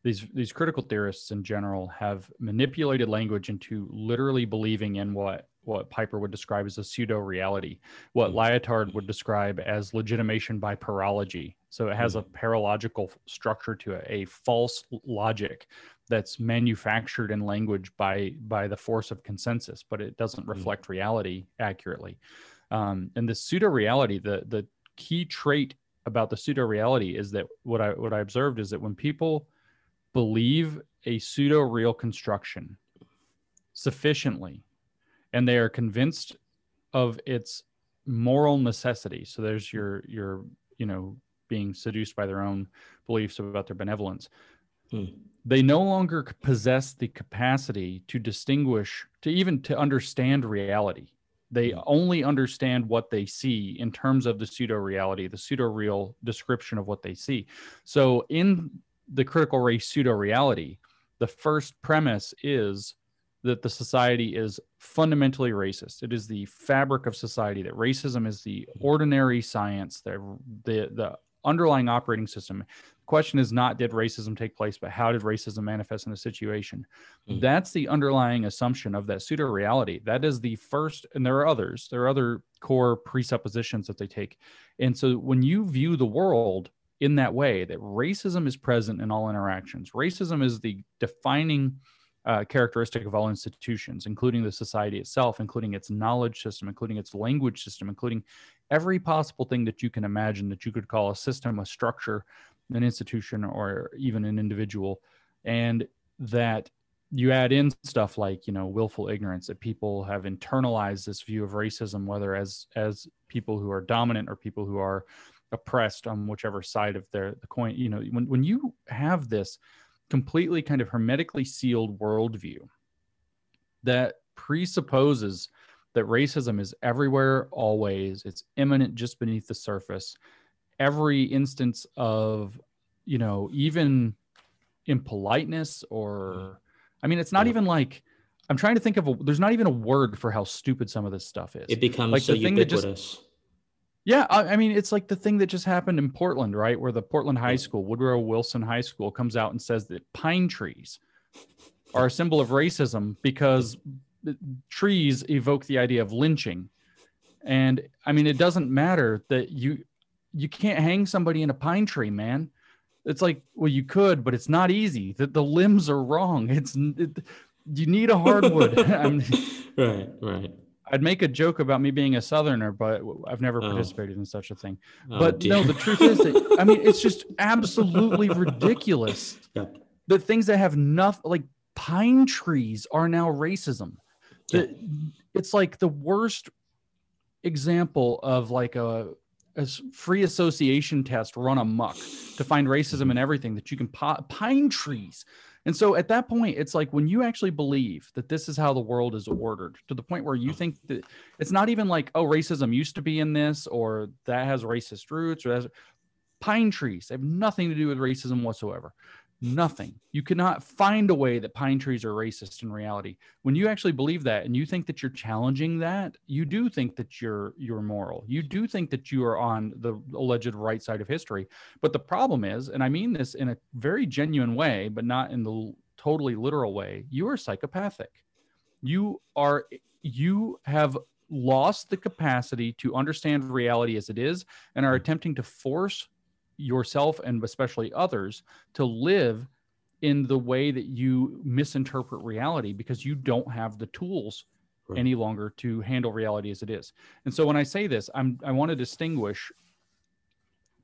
[SPEAKER 2] these these critical theorists in general have manipulated language into literally believing in what what Pieper would describe as a pseudo reality, what mm. Lyotard would describe as legitimation by paralogy. So it has a mm. paralogical structure to it, a false logic that's manufactured in language by by the force of consensus, but it doesn't mm. reflect reality accurately. Um, and the pseudo reality, the the key trait about the pseudo reality is that what I what I observed is that when people believe a pseudo real construction sufficiently and they are convinced of its moral necessity so there's your your you know being seduced by their own beliefs about their benevolence hmm. they no longer possess the capacity to distinguish to even to understand reality they mm. only understand what they see in terms of the pseudo reality, the pseudo real description of what they see. So, in the critical race pseudo reality, the first premise is that the society is fundamentally racist. It is the fabric of society that racism is the mm. ordinary science, the the, the underlying operating system question is not did racism take place, but how did racism manifest in a situation? Mm-hmm. That's the underlying assumption of that pseudo reality. That is the first, and there are others, there are other core presuppositions that they take. And so when you view the world in that way, that racism is present in all interactions, racism is the defining uh, characteristic of all institutions, including the society itself, including its knowledge system, including its language system, including every possible thing that you can imagine that you could call a system, a structure an institution or even an individual. And that you add in stuff like you know willful ignorance that people have internalized this view of racism whether as as people who are dominant or people who are oppressed on whichever side of their the coin. You know when, when you have this completely kind of hermetically sealed worldview that presupposes that racism is everywhere always it's imminent just beneath the surface every instance of you know even impoliteness or i mean it's not
[SPEAKER 1] Yeah.
[SPEAKER 2] even like i'm trying to think of a there's not even a word for how stupid some of this stuff is
[SPEAKER 1] It becomes
[SPEAKER 2] Like
[SPEAKER 1] so
[SPEAKER 2] the thing that just-
[SPEAKER 1] ubiquitous.
[SPEAKER 2] Yeah, I, I mean, it's like the thing that just happened in Portland, right? Where the Portland High School, Woodrow Wilson High School, comes out and says that pine trees are a symbol of racism because trees evoke the idea of lynching. And I mean, it doesn't matter that you you can't hang somebody in a pine tree, man. It's like, well, you could, but it's not easy. That the limbs are wrong. It's it, you need a hardwood. I'm,
[SPEAKER 1] right, right.
[SPEAKER 2] I'd make a joke about me being a southerner, but I've never
[SPEAKER 1] Oh.
[SPEAKER 2] participated in such a thing
[SPEAKER 1] Oh,
[SPEAKER 2] but no, the truth is that I mean, it's just absolutely ridiculous.
[SPEAKER 1] Yep.
[SPEAKER 2] The things that have nothing, like pine trees, are now racism. The, It's like the worst example of like a, a free association test run amok to find racism mm-hmm. in everything that you can po- pine trees. And so at that point, it's like when you actually believe that this is how the world is ordered to the point where you mm. think that it's not even like, oh, racism used to be in this or that has racist roots or has pine trees. Have nothing to do with racism whatsoever. Nothing. You cannot find a way that pine trees are racist in reality. When you actually believe that and you think that you're challenging that, you do think that you're you're moral. You do think that you are on the alleged right side of history. But the problem is, and I mean this in a very genuine way, but not in the totally literal way, you are psychopathic. You are you have lost the capacity to understand reality as it is and are attempting to force yourself and especially others to live in the way that you misinterpret reality because you don't have the tools
[SPEAKER 1] Right.
[SPEAKER 2] any longer to handle reality as it is. And so when I say this, I'm I want to distinguish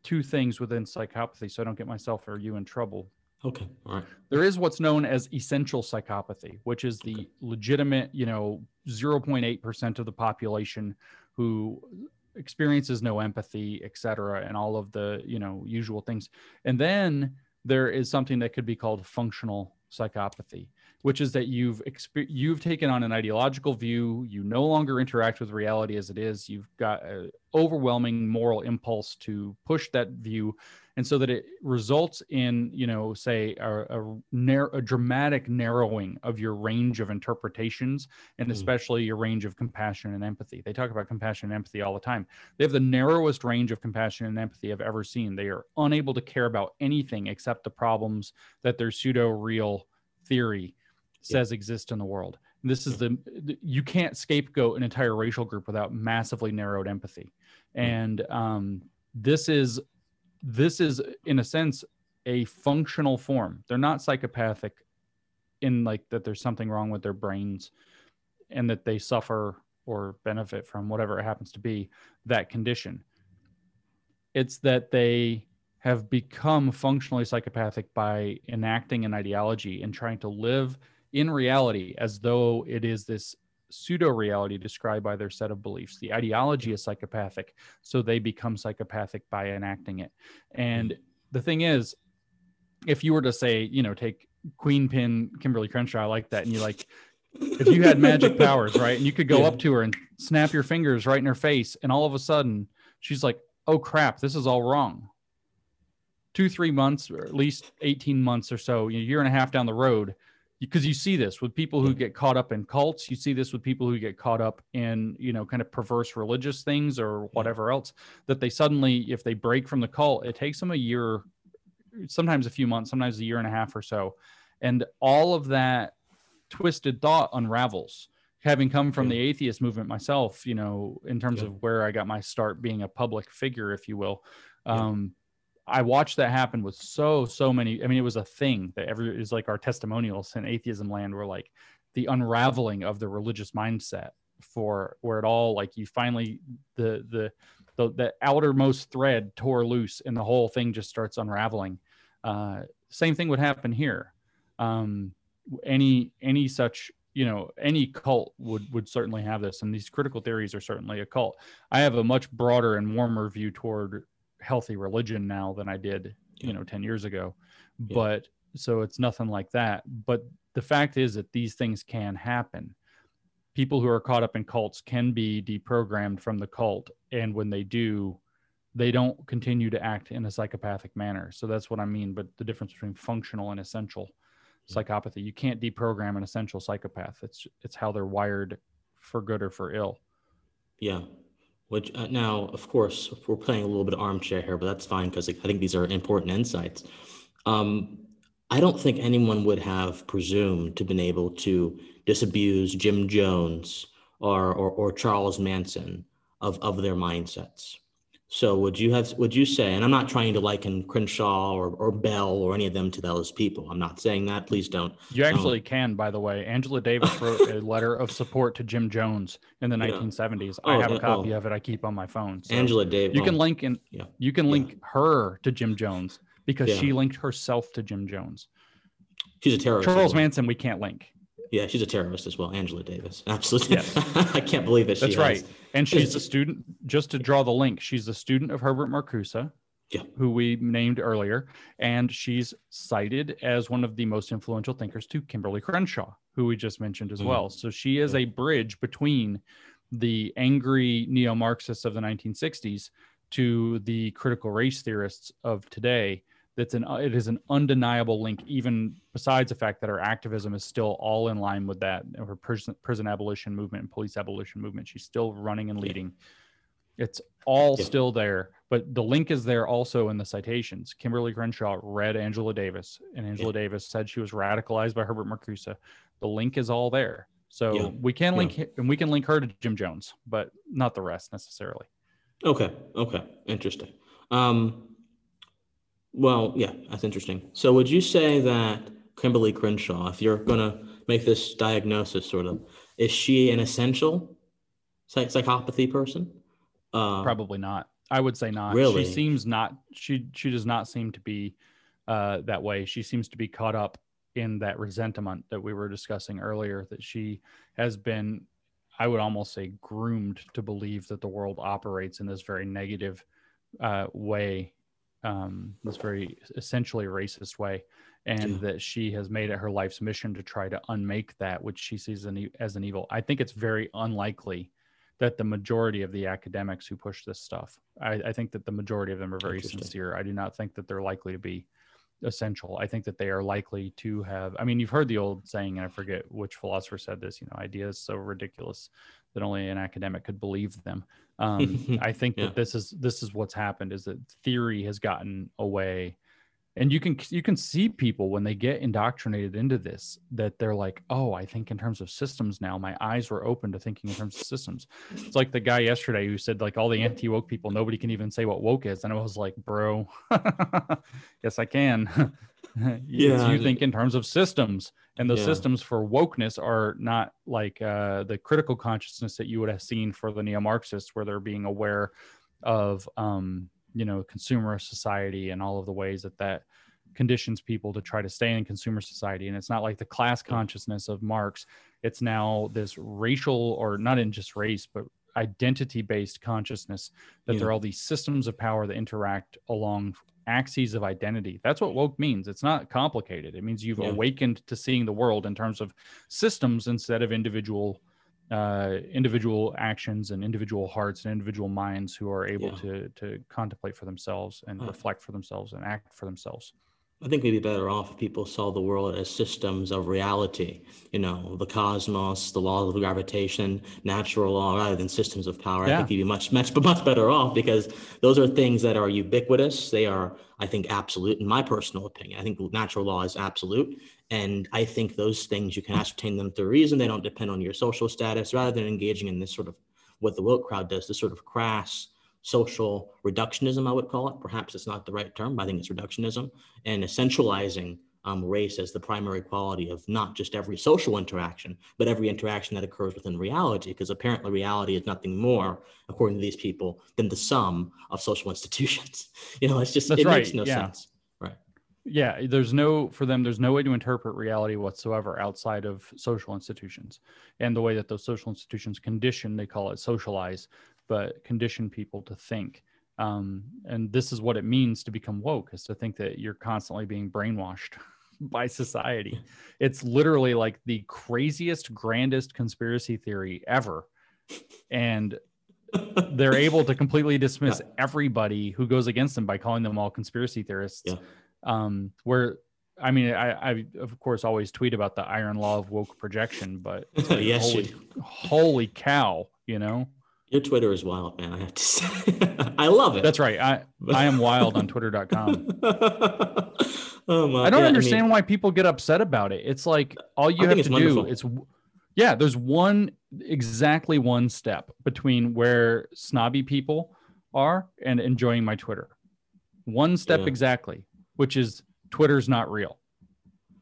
[SPEAKER 2] two things within psychopathy so I don't get myself or you in trouble.
[SPEAKER 1] Okay. All right.
[SPEAKER 2] There is what's known as essential psychopathy, which is the legitimate, you know, 0.8% of the population who experiences no empathy, et cetera, and all of the, you know, usual things. And then there is something that could be called functional psychopathy, which is that you've exper- you've taken on an ideological view, you no longer interact with reality as it is, you've got an overwhelming moral impulse to push that view and so that it results in you know say a, a, nar- a dramatic narrowing of your range of interpretations and
[SPEAKER 1] Mm.
[SPEAKER 2] especially your range of compassion and empathy. They talk about compassion and empathy all the time. They have the narrowest range of compassion and empathy i've ever seen. They are unable to care about anything except the problems that their pseudo real theory says exist in the world. And this is the the- you can't scapegoat an entire racial group without massively narrowed empathy. And um, this is this is in a sense a functional form. They're not psychopathic in like that there's something wrong with their brains and that they suffer or benefit from whatever it happens to be that condition. It's that they have become functionally psychopathic by enacting an ideology and trying to live in reality as though it is this pseudo reality described by their set of beliefs. The ideology is psychopathic, so they become psychopathic by enacting it. And hmm. the thing is, if you were to say, you know, take Queen Pin Kimberlé Crenshaw, I like that, and you like, if you had magic powers, right, and you could go
[SPEAKER 1] Yeah.
[SPEAKER 2] up to her and snap your fingers right in her face, and all of a sudden she's like, oh crap, this is all wrong. Two, three months, or at least 18 months or so, a year and a half down the road, because you see this with people who get caught up in cults. You see this with people who get caught up in you know kind of perverse religious things or whatever else that they suddenly if they break from the cult it takes them a year sometimes a few months sometimes a year and a half or so. And all of that twisted thought unravels. Having come from
[SPEAKER 1] Yeah.
[SPEAKER 2] the atheist movement myself you know in terms
[SPEAKER 1] Yeah.
[SPEAKER 2] of where i got my start being a public figure if you will um I watched that happen with so so many. I mean, it was a thing that every is like our testimonials in atheism land were like the unraveling of the religious mindset for where it all like you finally the the the, the outermost thread tore loose and the whole thing just starts unraveling. Uh, same thing would happen here. Um, any any such you know any cult would would certainly have this and these critical theories are certainly a cult i have a much broader and warmer view toward healthy religion now than i did you know 10 years ago yeah. but so it's nothing like that but the fact is that these things can happen people who are caught up in cults can be deprogrammed from the cult and when they do they don't continue to act in a psychopathic manner so that's what i mean but the difference between functional and essential psychopathy. You can't deprogram an essential psychopath. It's it's how they're wired for good or for ill.
[SPEAKER 1] Yeah. Which uh, now, of course, we're playing a little bit of armchair here, but that's fine because I think these are important insights. Um, I don't think anyone would have presumed to been able to disabuse Jim Jones or, or, or Charles Manson of, of their mindsets. So would you have would you say, and I'm not trying to liken Crenshaw or, or Bell or any of them to those people. I'm not saying that. Please don't.
[SPEAKER 2] You actually can, by the way. Angela Davis wrote a letter of support to Jim Jones in the yeah. 1970s. Oh, I have a copy oh. of it. I keep on my phone.
[SPEAKER 1] So Angela Davis.
[SPEAKER 2] You can link in yeah. you can link yeah. her to Jim Jones because she linked herself to Jim Jones.
[SPEAKER 1] She's a terrorist.
[SPEAKER 2] Charles Manson, we can't link.
[SPEAKER 1] Yeah, she's a terrorist as well. Angela Davis. Absolutely. Yes. I can't believe that
[SPEAKER 2] That's right. And she's a student, just to draw the link, she's a student of Herbert Marcuse,
[SPEAKER 1] yeah.
[SPEAKER 2] who we named earlier. And she's cited as one of the most influential thinkers to Kimberlé Crenshaw, who we just mentioned as mm-hmm. well. So she is yeah. a bridge between the angry neo Marxists of the 1960s to the critical race theorists of today that's an it is an undeniable link even besides the fact that our activism is still all in line with that her prison, prison abolition movement and police abolition movement. She's still running and leading. It's all yeah. still there but the link is there also in the citations. Kimberlé Crenshaw read angela davis and angela yeah. davis said she was radicalized by herbert marcuse. The link is all there. So yeah. we can link and we can link her to jim jones but not the rest necessarily.
[SPEAKER 1] Okay. Okay. Interesting. Um well, yeah, that's interesting. So would you say that Kimberlé Crenshaw, if you're going to make this diagnosis sort of, is she an essential psych- psychopathy person?
[SPEAKER 2] Uh, Probably not. I would say not. Really? She seems not, she, she does not seem to be uh, that way. She seems to be caught up in that resentment that we were discussing earlier, that she has been, I would almost say, groomed to believe that the world operates in this very negative uh, way um, this very essentially racist way, and yeah. that she has made it her life's mission to try to unmake that which she sees as an evil. I think it's very unlikely that the majority of the academics who push this stuff, I, I think that the majority of them are very sincere. I do not think that they're likely to be essential. I think that they are likely to have. I mean, you've heard the old saying, and I forget which philosopher said this. You know, ideas so ridiculous that only an academic could believe them. Um, I think yeah. that this is this is what's happened is that theory has gotten away, and you can you can see people when they get indoctrinated into this that they're like, oh, I think in terms of systems now. My eyes were open to thinking in terms of systems. It's like the guy yesterday who said like all the anti woke people, nobody can even say what woke is, and I was like, bro, yes, I can. yeah, you think in terms of systems and the yeah. systems for wokeness are not like uh, the critical consciousness that you would have seen for the neo-marxists where they're being aware of um, you know consumer society and all of the ways that that conditions people to try to stay in consumer society and it's not like the class consciousness of marx it's now this racial or not in just race but identity based consciousness that yeah. there are all these systems of power that interact along axes of identity. That's what woke means. It's not complicated. It means you've yeah. awakened to seeing the world in terms of systems instead of individual uh, individual actions and individual hearts and individual minds who are able yeah. to to contemplate for themselves and reflect for themselves and act for themselves.
[SPEAKER 1] I think we'd be better off if people saw the world as systems of reality, you know, the cosmos, the laws of gravitation, natural law, rather than systems of power. Yeah. I think you'd be much, much, much better off because those are things that are ubiquitous. They are, I think, absolute, in my personal opinion. I think natural law is absolute. And I think those things, you can ascertain them through reason. They don't depend on your social status, rather than engaging in this sort of what the woke crowd does, this sort of crass, social reductionism, I would call it. Perhaps it's not the right term, but I think it's reductionism and essentializing um, race as the primary quality of not just every social interaction, but every interaction that occurs within reality, because apparently reality is nothing more, according to these people, than the sum of social institutions. You know, it's just,
[SPEAKER 2] That's
[SPEAKER 1] it
[SPEAKER 2] right,
[SPEAKER 1] makes no
[SPEAKER 2] yeah.
[SPEAKER 1] sense. Right.
[SPEAKER 2] yeah there's no for them there's no way to interpret reality whatsoever outside of social institutions and the way that those social institutions condition they call it socialize but condition people to think. Um, and this is what it means to become woke is to think that you're constantly being brainwashed by society. It's literally like the craziest grandest conspiracy theory ever. And they're able to completely dismiss everybody who goes against them by calling them all conspiracy theorists.
[SPEAKER 1] Yeah.
[SPEAKER 2] Um, where I mean, I, I of course always tweet about the iron law of woke projection, but
[SPEAKER 1] yes,
[SPEAKER 2] holy, holy cow, you know,
[SPEAKER 1] Your Twitter is wild, man. I have to say, I love it.
[SPEAKER 2] that's right. I I am wild on Twitter.com.
[SPEAKER 1] oh my!
[SPEAKER 2] I don't
[SPEAKER 1] yeah,
[SPEAKER 2] understand
[SPEAKER 1] mean,
[SPEAKER 2] why people get upset about it. It's like all you
[SPEAKER 1] I
[SPEAKER 2] have to do
[SPEAKER 1] wonderful.
[SPEAKER 2] it's yeah, there's one exactly one step between where snobby people are and enjoying my Twitter. One step
[SPEAKER 1] Yeah.
[SPEAKER 2] exactly, which is Twitter's not real.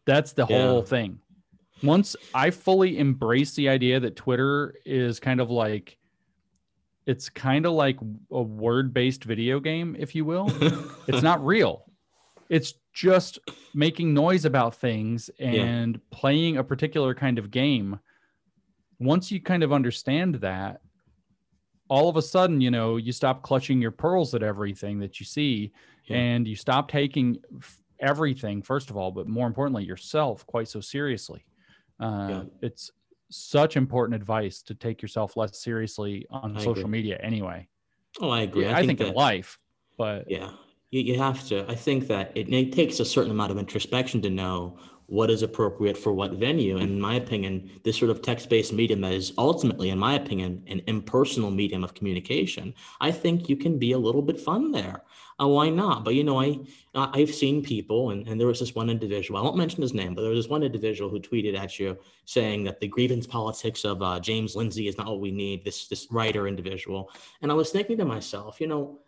[SPEAKER 2] That's the
[SPEAKER 1] Yeah.
[SPEAKER 2] whole thing. Once I fully embrace the idea that Twitter is kind of like it's kind of like a word-based video game, if you will. It's not real. It's just making noise about things and playing a particular kind of game. Once you kind of understand that all of a sudden you know you stop clutching your pearls at everything that you see
[SPEAKER 1] Yeah.
[SPEAKER 2] and you stop taking everything first of all but more importantly yourself quite so seriously. Uh,
[SPEAKER 1] Yeah.
[SPEAKER 2] it's such important advice to take yourself less seriously on
[SPEAKER 1] I
[SPEAKER 2] social
[SPEAKER 1] agree.
[SPEAKER 2] media anyway
[SPEAKER 1] oh, I agree.
[SPEAKER 2] I, think, in
[SPEAKER 1] that-
[SPEAKER 2] life but
[SPEAKER 1] Yeah, you, you have to. I think that it, it takes a certain amount of introspection to know what is appropriate for what venue. And in my opinion, this sort of text-based medium that is ultimately, in my opinion, an impersonal medium of communication, I think you can be a little bit fun there. Uh, why not? But you know, I I- I've seen people, and, and there was this one individual. I won't mention his name, but there was this one individual who tweeted at you saying that the grievance politics of uh, James Lindsay is not what we need. This this writer individual, and I was thinking to myself, you know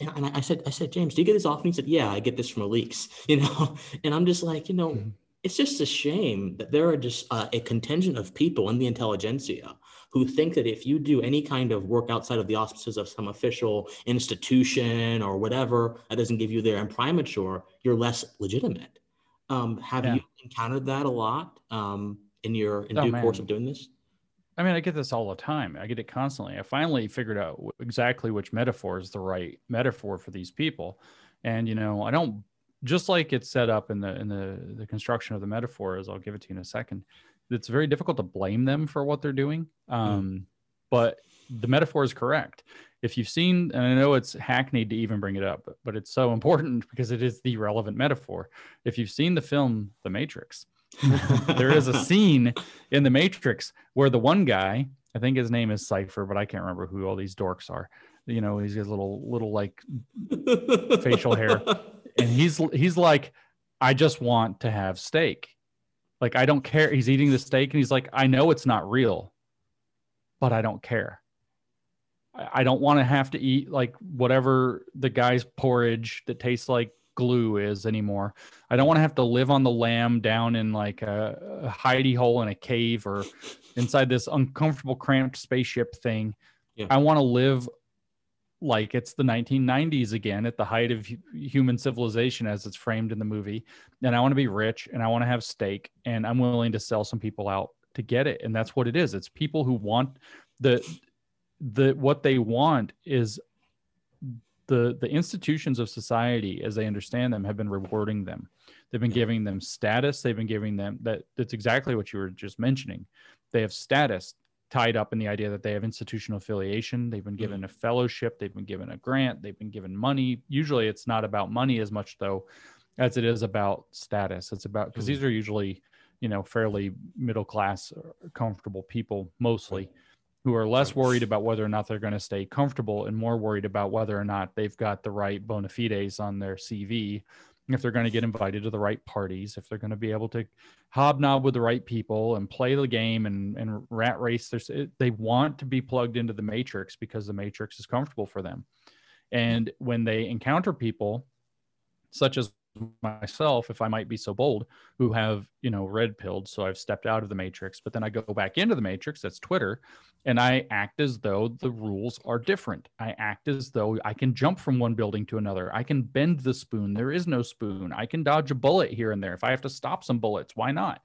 [SPEAKER 1] and I I said, I said, James, do you get this often? He said, Yeah, I get this from leaks, you know. And I'm just like, you know,
[SPEAKER 2] Mhm.
[SPEAKER 1] it's just a shame that there are just uh, a contingent of people in the intelligentsia who think that if you do any kind of work outside of the auspices of some official institution or whatever that doesn't give you their imprimatur, you're less legitimate. Um, have
[SPEAKER 2] Yeah.
[SPEAKER 1] you encountered that a lot um, in your in
[SPEAKER 2] Oh,
[SPEAKER 1] due course of doing this?
[SPEAKER 2] I mean, I get this all the time. I get it constantly. I finally figured out exactly which metaphor is the right metaphor for these people. And you know, I don't just like it's set up in the in the the construction of the metaphor, as I'll give it to you in a second. It's very difficult to blame them for what they're doing. Um, But the metaphor is correct. If you've seen, and I know it's hackneyed to even bring it up, but- but it's so important because it is the relevant metaphor. If you've seen the film The Matrix, there is a scene in the Matrix where the one guy, I think his name is Cypher, but I can't remember who all these dorks are. You know, he's got little little like, Facial hair. and he's he's like, I just want to have steak. Like I don't care. He's eating the steak and he's like, I know it's not real, but I don't care. I I don't want to have to eat like whatever the guy's porridge that tastes like glue is anymore. I don't want to have to live on the lam down in like a, a hidey hole in a cave or inside this uncomfortable, cramped spaceship thing.
[SPEAKER 1] Yeah.
[SPEAKER 2] I want to live like it's the 1990s again at the height of human civilization as it's framed in the movie. And I want to be rich and I want to have steak and I'm willing to sell some people out to get it. And that's what it is. It's people who want the the what they want is the the institutions of society as they understand them have been rewarding them. They've been giving them status. They've been giving them that that's exactly what you were just mentioning. They have status tied up in the idea that they have institutional affiliation. They've been given a fellowship. They've been given a grant. They've been given money. Usually it's not about money as much though as it is about status. It's about because
[SPEAKER 1] Mhm.
[SPEAKER 2] these are usually you know fairly middle class or comfortable people mostly who are less worried about whether or not they're going to stay comfortable and more worried about whether or not they've got the right bona fides on their CV, if they're going to get invited to the right parties, if they're going to be able to hobnob with the right people and play the game and, and rat race. There's, they want to be plugged into the matrix because the matrix is comfortable for them. And when they encounter people such as myself, if I might be so bold, who have, you know, red pilled. So I've stepped out of the matrix, but then I go back into the matrix, that's Twitter, and I act as though the rules are different. I act as though I can jump from one building to another. I can bend the spoon. There is no spoon. I can dodge a bullet here and there. If I have to stop some bullets, why not?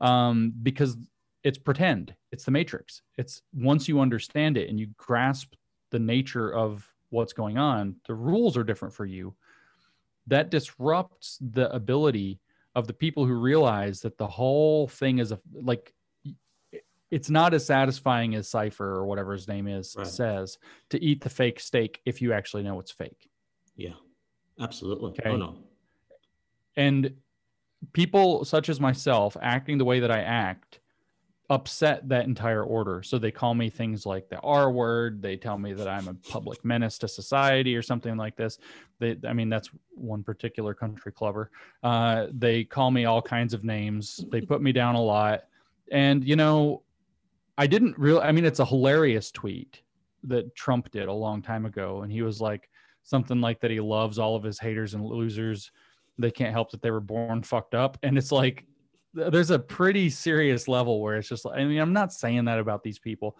[SPEAKER 2] Um, because it's pretend. It's the matrix. It's once you understand it and you grasp the nature of what's going on, the rules are different for you that disrupts the ability of the people who realize that the whole thing is a like it's not as satisfying as Cypher or whatever his name is right. says to eat the fake steak if you actually know it's fake.
[SPEAKER 1] Yeah, absolutely. Oh, okay. Oh no.
[SPEAKER 2] And people such as myself acting the way that I act upset that entire order. So they call me things like the R word. They tell me that I'm a public menace to society or something like this. They, I mean, that's one particular country clubber. Uh, they call me all kinds of names. They put me down a lot. And, you know, I didn't really, I mean, it's a hilarious tweet that Trump did a long time ago. And he was like, something like that he loves all of his haters and losers. They can't help that they were born fucked up. And it's like, there's a pretty serious level where it's just I mean I'm not saying that about these people,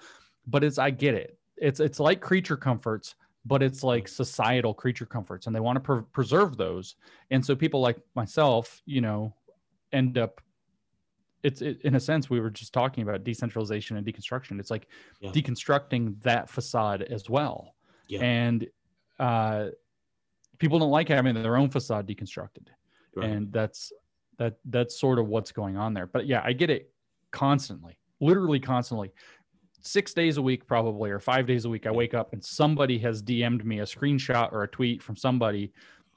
[SPEAKER 2] but it's I get it. It's it's like creature comforts, but it's like societal creature comforts, and they want to pre- preserve those. And so people like myself, you know, end up. It's it, in a sense we were just talking about decentralization and deconstruction. It's like yeah. deconstructing that facade as well, yeah. and uh, people don't like having their own facade deconstructed, right. and that's that that's sort of what's going on there. But yeah i get it constantly literally constantly. Six days a week probably or five days a week i wake up and somebody has dm'd me a screenshot or a tweet from somebody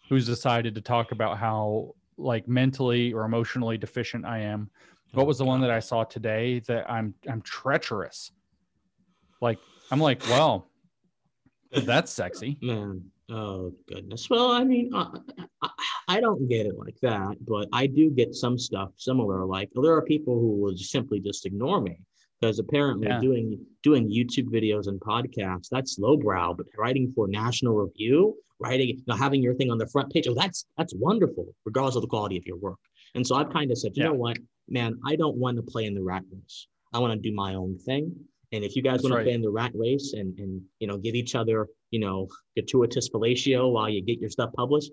[SPEAKER 2] who's decided to talk about how like mentally or emotionally deficient i am. What oh was the one that i saw today that i'm i'm treacherous? Like i'm like well that's sexy.
[SPEAKER 1] Man Oh goodness. Well, I mean, I, I, I, don't get it like that, but I do get some stuff similar. Like there are people who will simply just ignore me because apparently yeah. doing doing YouTube videos and podcasts that's lowbrow, but writing for National Review, writing, having your thing on the front page, oh, that's that's wonderful, regardless of the quality of your work. And so I've kind of said, you yeah. know what, man, I don't want to play in the rat race. I want to do my own thing. And if you guys want right. to play in the rat race and and you know give each other you know gratuitous fellatio while you get your stuff published,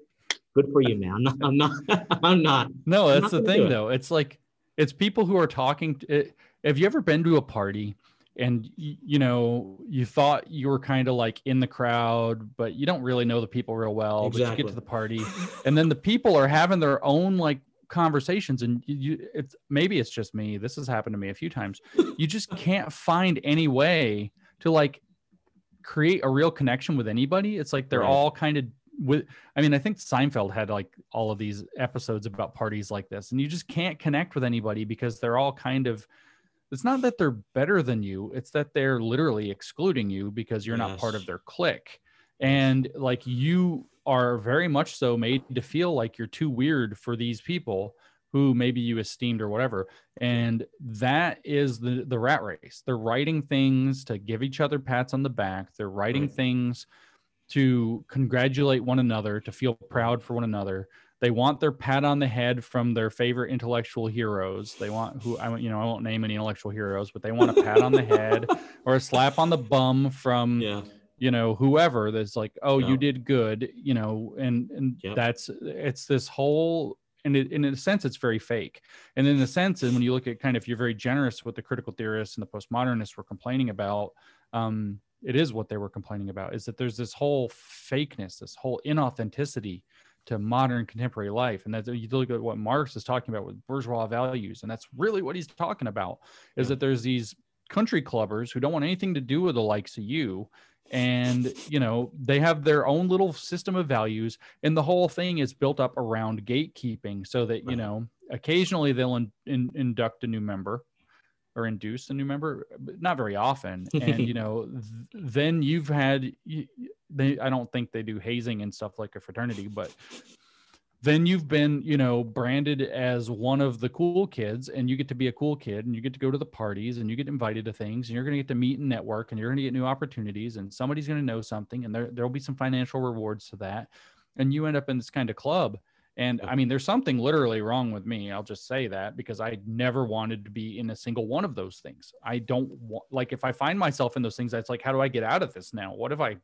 [SPEAKER 1] good for you, man. I'm not. I'm not. I'm not
[SPEAKER 2] no, that's not the thing though. It's like it's people who are talking. To, it, eh, have you ever been to a party? and you know you thought you were kind of like in the crowd but you don't really know the people real well exactly. but you get to the party and then the people are having their own like conversations and you it's maybe it's just me this has happened to me a few times you just can't find any way to like create a real connection with anybody it's like they're right. all kind of with i mean i think seinfeld had like all of these episodes about parties like this and you just can't connect with anybody because they're all kind of it's not that they're better than you it's that they're literally excluding you because you're yes. not part of their clique and like you are very much so made to feel like you're too weird for these people who maybe you esteemed or whatever. And that is the the rat race. They're writing things to give each other pats on the back. They're writing right. things to congratulate one another, to feel proud for one another. They want their pat on the head from their favorite intellectual heroes. They want who I you know I won't name any intellectual heroes, but they want a pat on the head or a slap on the bum from yeah you know whoever that's like oh you did good you know and and yep. that's it's this whole and it, in a sense it's very fake and in a sense and when you look at kind of you're very generous with the critical theorists and the postmodernists were complaining about um it is what they were complaining about is that there's this whole fakeness this whole inauthenticity to modern contemporary life and that you look at what marx is talking about with bourgeois values and that's really what he's talking about is yeah. that there's these country clubbers who don't want anything to do with the likes of you and you know they have their own little system of values and the whole thing is built up around gatekeeping so that you know occasionally they'll in, in, induct a new member or induce a new member but not very often. And you know th- then you've had they i don't think they do hazing and stuff like a fraternity but then you've been you know branded as one of the cool kids and you get to be a cool kid and you get to go to the parties and you get invited to things and you're going to get to meet and network and you're going to get new opportunities and somebody's going to know something and there there'll be some financial rewards to that and you end up in this kind of club And I mean, there's something literally wrong with me. I'll just say that because I never wanted to be in a single one of those things. I don't want, like, if I find myself in those things, it's like, how do I get out of this now? What if I,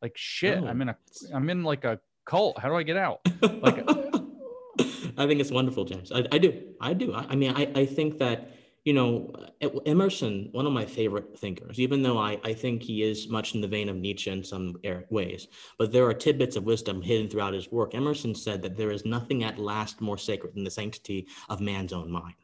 [SPEAKER 2] like, shit,
[SPEAKER 1] No.
[SPEAKER 2] I'm in a, I'm in like a cult. How do I get out? Like,
[SPEAKER 1] I think it's wonderful, James. I, I do. I do. I, I mean, I, I think that, you know, Emerson, one of my favorite thinkers, even though I, I think he is much in the vein of Nietzsche in some ways, but there are tidbits of wisdom hidden throughout his work. Emerson said that there is nothing at last more sacred than the sanctity of man's own mind.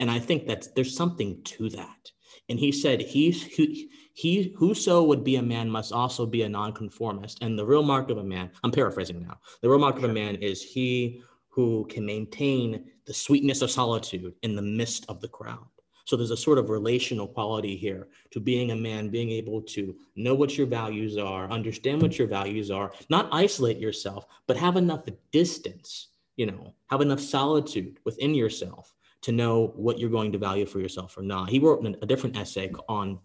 [SPEAKER 1] And I think that there's something to that. And he said, he, he, he whoso would be a man must also be a nonconformist. And the real mark of a man, I'm paraphrasing now, the real mark of a man is he who can maintain the sweetness of solitude in the midst of the crowd. So there's a sort of relational quality here to being a man, being able to know what your values are, understand what your values are, not isolate yourself, but have enough distance, you know, have enough solitude within yourself to know what you're going to value for yourself or not. He wrote a different essay on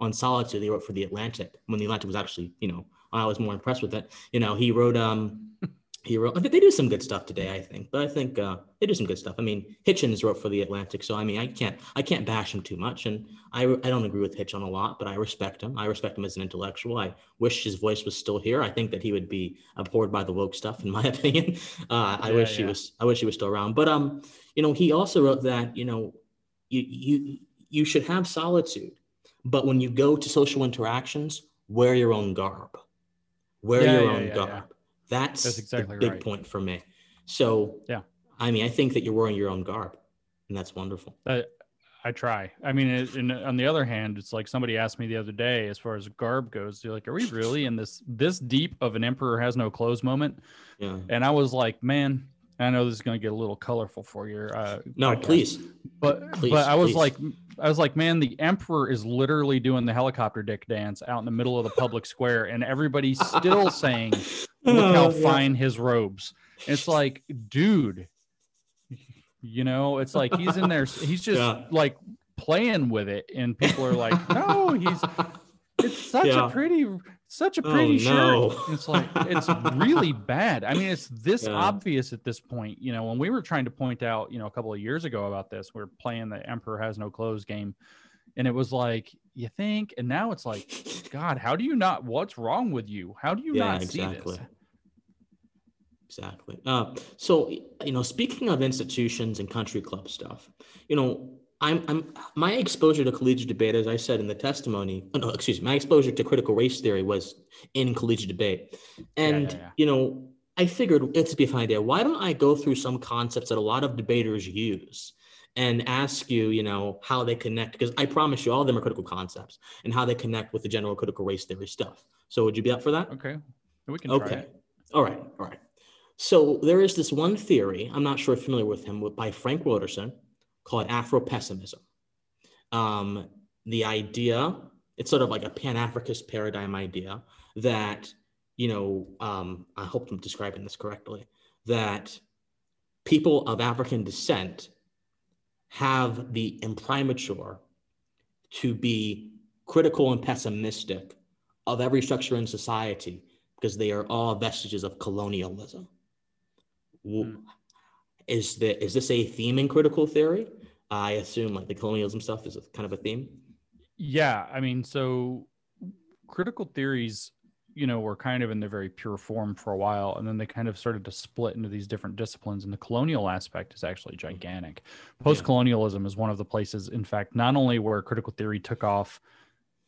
[SPEAKER 1] on solitude. He wrote for the Atlantic when the Atlantic was actually, you know, I was more impressed with it. You know, he wrote um he wrote they do some good stuff today, I think. But I think uh they do some good stuff. I mean, Hitchens wrote for the Atlantic, so I mean, I can't I can't bash him too much and I I don't agree with Hitch on a lot, but I respect him. I respect him as an intellectual. I wish his voice was still here. I think that he would be abhorred by the woke stuff in my opinion. Uh I
[SPEAKER 2] Yeah,
[SPEAKER 1] wish he was I wish he was still around. But um you know, he also wrote that, you know, you you you should have solitude, but when you go to social interactions, wear your own garb. Wear
[SPEAKER 2] Yeah,
[SPEAKER 1] your
[SPEAKER 2] yeah,
[SPEAKER 1] own
[SPEAKER 2] yeah,
[SPEAKER 1] garb. That's,
[SPEAKER 2] That's exactly
[SPEAKER 1] the big
[SPEAKER 2] right.
[SPEAKER 1] point for me. So
[SPEAKER 2] Yeah.
[SPEAKER 1] I mean, I think that you're wearing your own garb, and that's wonderful.
[SPEAKER 2] I, I try. I mean, it, and on the other hand, it's like somebody asked me the other day, as far as garb goes, they're like, "Are we really in this this deep of an emperor has no clothes moment?"
[SPEAKER 1] Yeah.
[SPEAKER 2] And I was like, "Man, I know this is going to get a little colorful for your uh,
[SPEAKER 1] No,
[SPEAKER 2] podcast,
[SPEAKER 1] please.
[SPEAKER 2] but
[SPEAKER 1] Please,
[SPEAKER 2] but I was
[SPEAKER 1] please.
[SPEAKER 2] like, I was like, man, the emperor is literally doing the helicopter dick dance out in the middle of the public square, and everybody's still saying, "Look how
[SPEAKER 1] Oh, yeah.
[SPEAKER 2] fine his robes." It's like, dude, you know, it's like he's in there, he's just
[SPEAKER 1] Yeah.
[SPEAKER 2] like playing with it, and people are like, "No, he's it's such
[SPEAKER 1] Yeah.
[SPEAKER 2] a pretty, such a
[SPEAKER 1] Oh,
[SPEAKER 2] pretty shirt."
[SPEAKER 1] no.
[SPEAKER 2] It's like it's really bad. I mean, it's this obvious at this point. You know, when we were trying to point out, you know, a couple of years ago about this, we are playing the Emperor Has No Clothes game, and it was like, you think, and now it's like, God, how do you not? What's wrong with you? How do you
[SPEAKER 1] yeah,
[SPEAKER 2] not
[SPEAKER 1] exactly.
[SPEAKER 2] see this?
[SPEAKER 1] Exactly. Uh, so you know, speaking of institutions and country club stuff, you know, I'm I'm my exposure to collegiate debate, as I said in the testimony. oh, no, excuse me, my exposure to critical race theory was in collegiate debate, and
[SPEAKER 2] yeah, yeah.
[SPEAKER 1] you know, I figured it's be a fun idea. Why don't I go through some concepts that a lot of debaters use? And ask you, you know, how they connect, because I promise you, all of them are critical concepts and how they connect with the general critical race theory stuff. So, would you be up for that?
[SPEAKER 2] Okay, we can try
[SPEAKER 1] Okay. All right. All right. So there is this one theory, I'm not sure if you're familiar with him, by Frank Wilderson called Afro pessimism. Um, the idea, it's sort of like a Pan Africanist paradigm idea that, you know, um, I hope I'm describing this correctly, that people of African descent have the imprimatur to be critical and pessimistic of every structure in society because they are all vestiges of colonialism.
[SPEAKER 2] Hmm.
[SPEAKER 1] Is that is this a theme in critical theory? I assume like the colonialism stuff is a, kind of a theme.
[SPEAKER 2] Yeah, I mean, so critical theories, you know, were kind of in their very pure form for a while, and then they kind of started to split into these different disciplines. And the colonial aspect is actually gigantic. Post colonialism is one of the places, in fact, not only where critical theory took off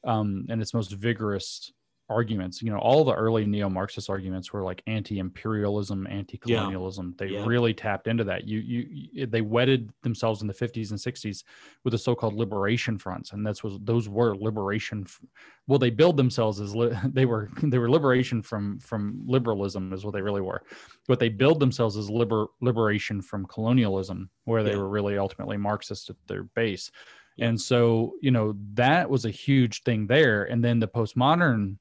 [SPEAKER 2] um, and its most vigorous arguments, you know, all the early neo-Marxist arguments were like anti-imperialism, anti-colonialism. They
[SPEAKER 1] Yeah.
[SPEAKER 2] really tapped into that. You, you, you, they wedded themselves in the 50s and 60s with the so-called liberation fronts, and that's was those were liberation. Well, they billed themselves as li- they were they were liberation from from liberalism is what they really were, but they billed themselves as liber, liberation from colonialism, where they
[SPEAKER 1] Yeah.
[SPEAKER 2] were really ultimately Marxist at their base. And so, you know, that was a huge thing there. And then the postmodern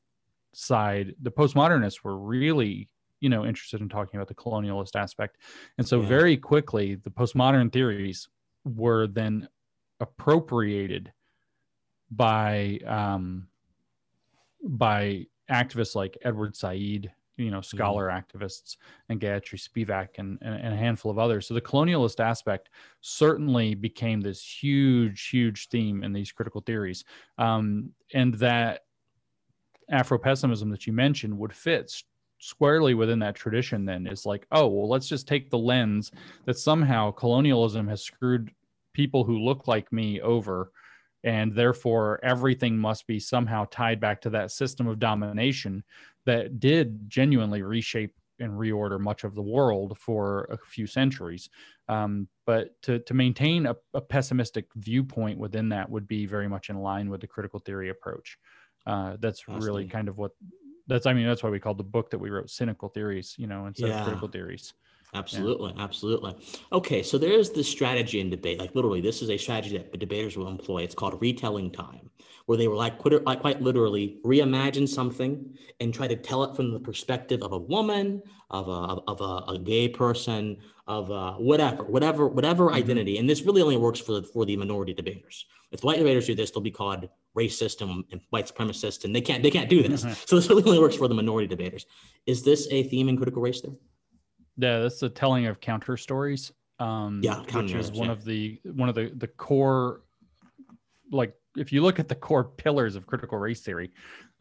[SPEAKER 2] side, the postmodernists were really, you know, interested in talking about the colonialist aspect. And so,
[SPEAKER 1] Yeah.
[SPEAKER 2] very quickly, the postmodern theories were then appropriated by um, by activists like Edward Said, you know scholar activists and Gayatri Spivak and, and, and, a handful of others. So the colonialist aspect certainly became this huge, huge theme in these critical theories, um, and that Afro pessimism that you mentioned would fit squarely within that tradition. Then is like, oh well, let's just take the lens that somehow colonialism has screwed people who look like me over and therefore everything must be somehow tied back to that system of domination that did genuinely reshape and reorder much of the world for a few centuries. Um, but to, to maintain a, a, pessimistic viewpoint within that would be very much in line with the critical theory approach. Uh, that's really kind of what that's, I mean, that's why we called the book that we wrote cynical theories, you know, instead yeah. of critical theories.
[SPEAKER 1] Absolutely, yeah. absolutely. Okay, so there's the strategy in debate. Like literally, this is a strategy that debaters will employ. It's called retelling time, where they will like, quite, like quite literally reimagine something and try to tell it from the perspective of a woman, of a of a, a gay person, of a whatever, whatever, whatever mm-hmm. identity. And this really only works for the, for the minority debaters. If white debaters do this, they'll be called racist and, and white supremacist, and they can't they can't do this. Mm-hmm. So this really only works for the minority debaters. Is this a theme in critical race theory?
[SPEAKER 2] Yeah, that's the telling of counter stories. Um, yeah, which is one yeah. of the one of the the core, like if you look at the core pillars of critical race theory,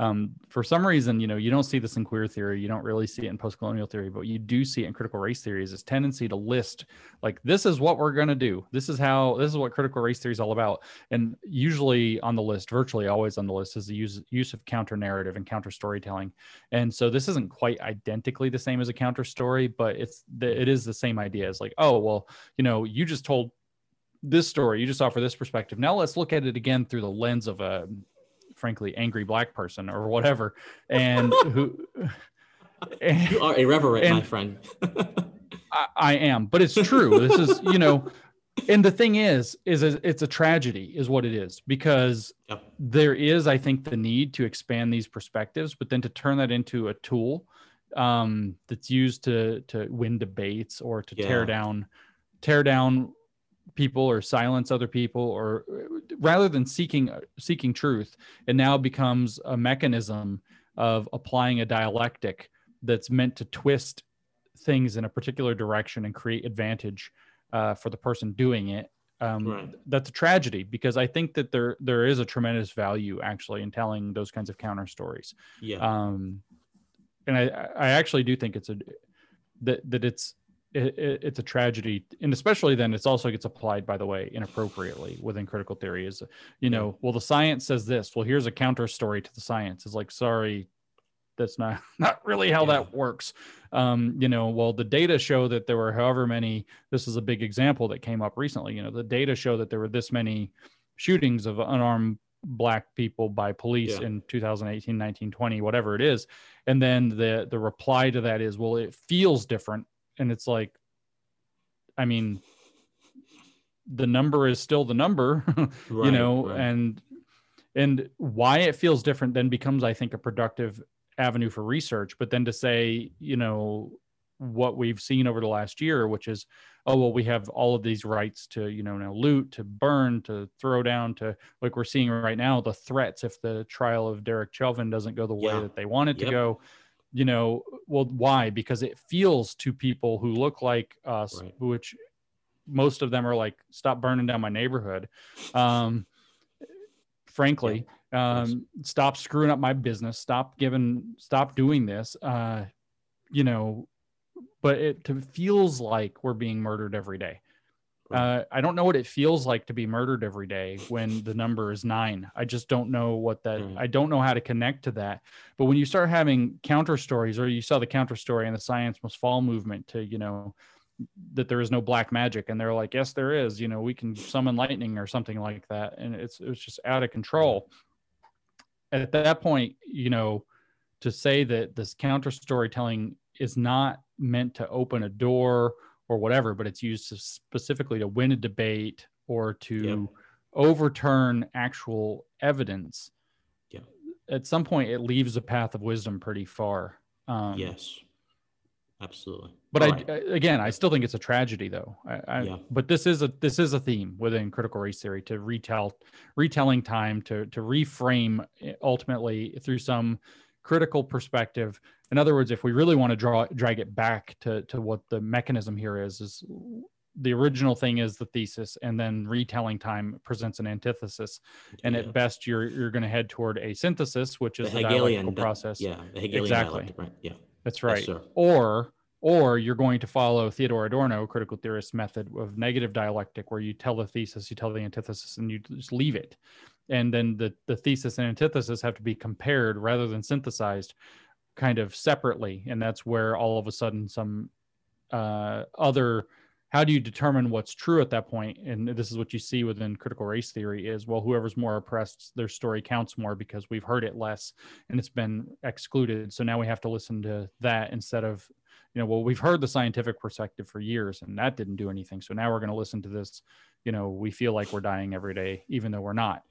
[SPEAKER 2] um, for some reason, you know, you don't see this in queer theory, you don't really see it in post-colonial theory, but you do see it in critical race theory is this tendency to list like this is what we're going to do. This is how this is what critical race theory is all about. And usually on the list, virtually always on the list, is the use use of counter narrative and counter storytelling. And so this isn't quite identically the same as a counter story, but it's the, it is the same idea. It's like, oh well, you know, you just told this story you just offer this perspective now let's look at it again through the lens of a frankly angry black person or whatever and who
[SPEAKER 1] and, you are irreverent and, my friend
[SPEAKER 2] I, I, am but it's true this is you know and the thing is is it's a tragedy is what it is because yep. there is i think the need to expand these perspectives but then to turn that into a tool um, that's used to to win debates or to yeah. tear down tear down people or silence other people or rather than seeking seeking truth it now becomes a mechanism of applying a dialectic that's meant to twist things in a particular direction and create advantage uh, for the person doing it um, right. that's a tragedy because I think that there there is a tremendous value actually in telling those kinds of counter stories.
[SPEAKER 1] Yeah.
[SPEAKER 2] Um, and I I actually do think it's a that that it's it, it, it's a tragedy. And especially then it's also gets applied by the way inappropriately within critical theory is you know well the science says this. Well here's a counter story to the science. It's like sorry that's not not really how yeah. that works. Um, you know well the data show that there were however many this is a big example that came up recently you know the data show that there were this many shootings of unarmed black people by police yeah. in 2018 19 20 whatever it is. And then the the reply to that is well it feels different and it's like i mean the number is still the number right, you know right. and and why it feels different then becomes i think a productive avenue for research but then to say you know what we've seen over the last year which is oh well we have all of these rights to you know now loot to burn to throw down to like we're seeing right now the threats if the trial of derek chauvin doesn't go the way that they want it yep. to go you know well why? Because it feels to people who look like us right. which most of them are like stop burning down my neighborhood. Um frankly um stop screwing up my business. Stop giving stop doing this. Uh you know but it feels like we're being murdered every day uh, I don't know what it feels like to be murdered every day when the number is nine. I just don't know what that. Mm. I don't know how to connect to that. But when you start having counter stories, or you saw the counter story in the Science Must Fall movement to you know that there is no black magic, and they're like, yes, there is. You know, we can summon lightning or something like that, and it's it's just out of control. At that point, you know, to say that this counter storytelling is not meant to open a door or whatever, but it's used specifically to win a debate or to yep. overturn actual evidence.
[SPEAKER 1] Yep.
[SPEAKER 2] At some point, it leaves a path of wisdom pretty far.
[SPEAKER 1] Um, yes, absolutely.
[SPEAKER 2] But I, right. again, I still think it's a tragedy, though. I, I, yeah. But this is a this is a theme within critical race theory to retell retelling time to to reframe ultimately through some critical perspective in other words, if we really want to draw drag it back to to what the mechanism here is, is the original thing is the thesis, and then retelling time presents an antithesis. And
[SPEAKER 1] Yeah.
[SPEAKER 2] at best, you're you're going to head toward a synthesis, which is
[SPEAKER 1] the
[SPEAKER 2] the,
[SPEAKER 1] Hegelian
[SPEAKER 2] dialectical
[SPEAKER 1] di-
[SPEAKER 2] process.
[SPEAKER 1] Yeah, the Hegelian
[SPEAKER 2] Exactly.
[SPEAKER 1] right? Yeah.
[SPEAKER 2] That's right.
[SPEAKER 1] sir.
[SPEAKER 2] or or you're going to follow Theodor Adorno, critical theorist method of negative dialectic, where you tell the thesis, you tell the antithesis, and you just leave it. And then the, the thesis and antithesis have to be compared rather than synthesized kind of separately. And that's where all of a sudden some uh, other how do you determine what's true at that point? And this is what you see within critical race theory is well whoever's more oppressed their story counts more because we've heard it less and it's been excluded. So now we have to listen to that instead of you know well we've heard the scientific perspective for years and that didn't do anything. So now we're going to listen to this you know we feel like we're dying every day even though we're not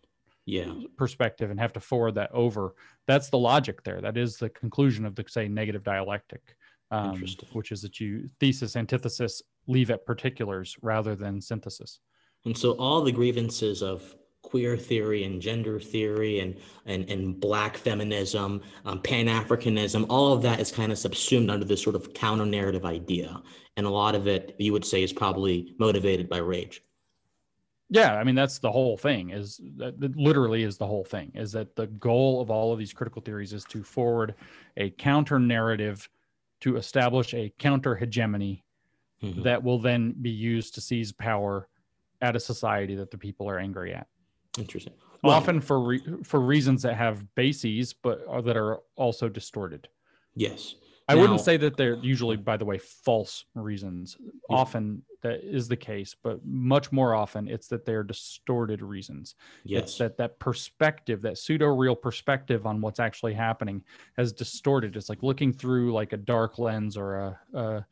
[SPEAKER 1] Yeah.
[SPEAKER 2] perspective and have to forward that over that's the logic there that is the conclusion of the say negative dialectic um, which is that you thesis antithesis leave at particulars rather than synthesis
[SPEAKER 1] And so all the grievances of queer theory and gender theory and and, and black feminism, um, Pan-Africanism, all of that is kind of subsumed under this sort of counter-narrative idea. And a lot of it, you would say, is probably motivated by rage.
[SPEAKER 2] Yeah i mean that's the whole thing is that that literally is the whole thing is that the goal of all of these critical theories is to forward a counter narrative to establish a counter hegemony
[SPEAKER 1] Mhm.
[SPEAKER 2] that will then be used to seize power at a society that the people are angry at
[SPEAKER 1] Interesting. Well,
[SPEAKER 2] often for re- for reasons that have bases but are, that are also distorted
[SPEAKER 1] yes.
[SPEAKER 2] I wouldn't say that they're usually by the way false reasons
[SPEAKER 1] Yeah.
[SPEAKER 2] often that is the case but much more often it's that they're distorted reasons it's
[SPEAKER 1] Yes.
[SPEAKER 2] that that perspective that pseudo real perspective on what's actually happening has distorted it's like looking through like a dark lens or a, a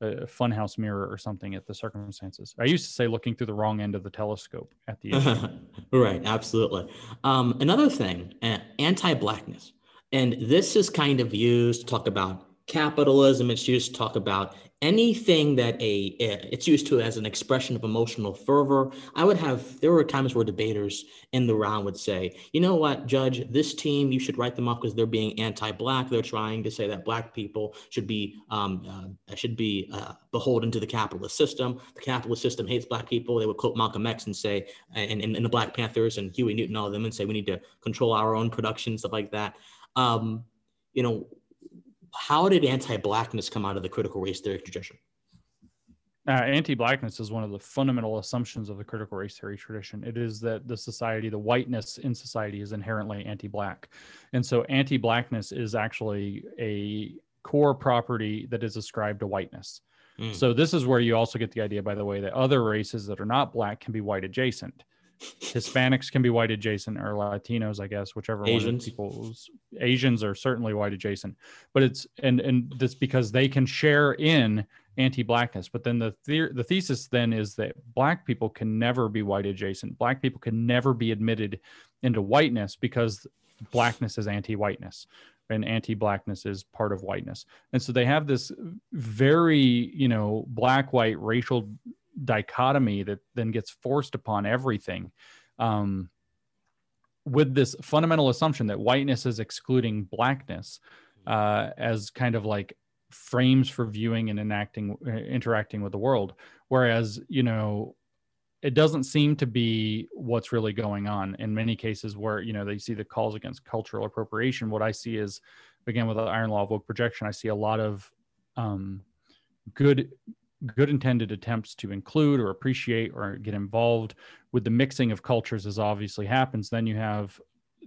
[SPEAKER 2] a funhouse mirror or something at the circumstances i used to say looking through the wrong end of the telescope at the
[SPEAKER 1] right, absolutely. Um, another thing, anti-blackness, and this is kind of used to talk about capitalism. It's used to talk about anything that a it's used to as an expression of emotional fervor. I would have there were times where debaters in the round would say, you know what, Judge, this team you should write them off because they're being anti-black. They're trying to say that black people should be um, uh, should be uh, beholden to the capitalist system. The capitalist system hates black people. They would quote Malcolm X and say, and, and, and the Black Panthers and Huey Newton, all of them, and say we need to control our own production, stuff like that. Um, you know, how did anti-blackness come out of the critical race theory tradition?
[SPEAKER 2] Uh, anti-blackness is one of the fundamental assumptions of the critical race theory tradition. It is that the society, the whiteness in society, is inherently anti-black, and so anti-blackness is actually a core property that is ascribed to whiteness.
[SPEAKER 1] Mm.
[SPEAKER 2] So this is where you also get the idea, by the way, that other races that are not black can be white adjacent. Hispanics can be white adjacent, or Latinos, I guess, whichever
[SPEAKER 1] Asians.
[SPEAKER 2] one people's Asians are certainly white adjacent. But it's and and that's because they can share in anti-blackness. But then the the the thesis then is that black people can never be white adjacent. Black people can never be admitted into whiteness because blackness is anti-whiteness and anti-blackness is part of whiteness. And so they have this very, you know, black white racial dichotomy that then gets forced upon everything. Um, with this fundamental assumption that whiteness is excluding blackness uh, as kind of like frames for viewing and enacting uh, interacting with the world whereas you know it doesn't seem to be what's really going on in many cases where you know they see the calls against cultural appropriation what i see is again with the iron law of woke projection i see a lot of um, good good intended attempts to include or appreciate or get involved with the mixing of cultures as obviously happens then you have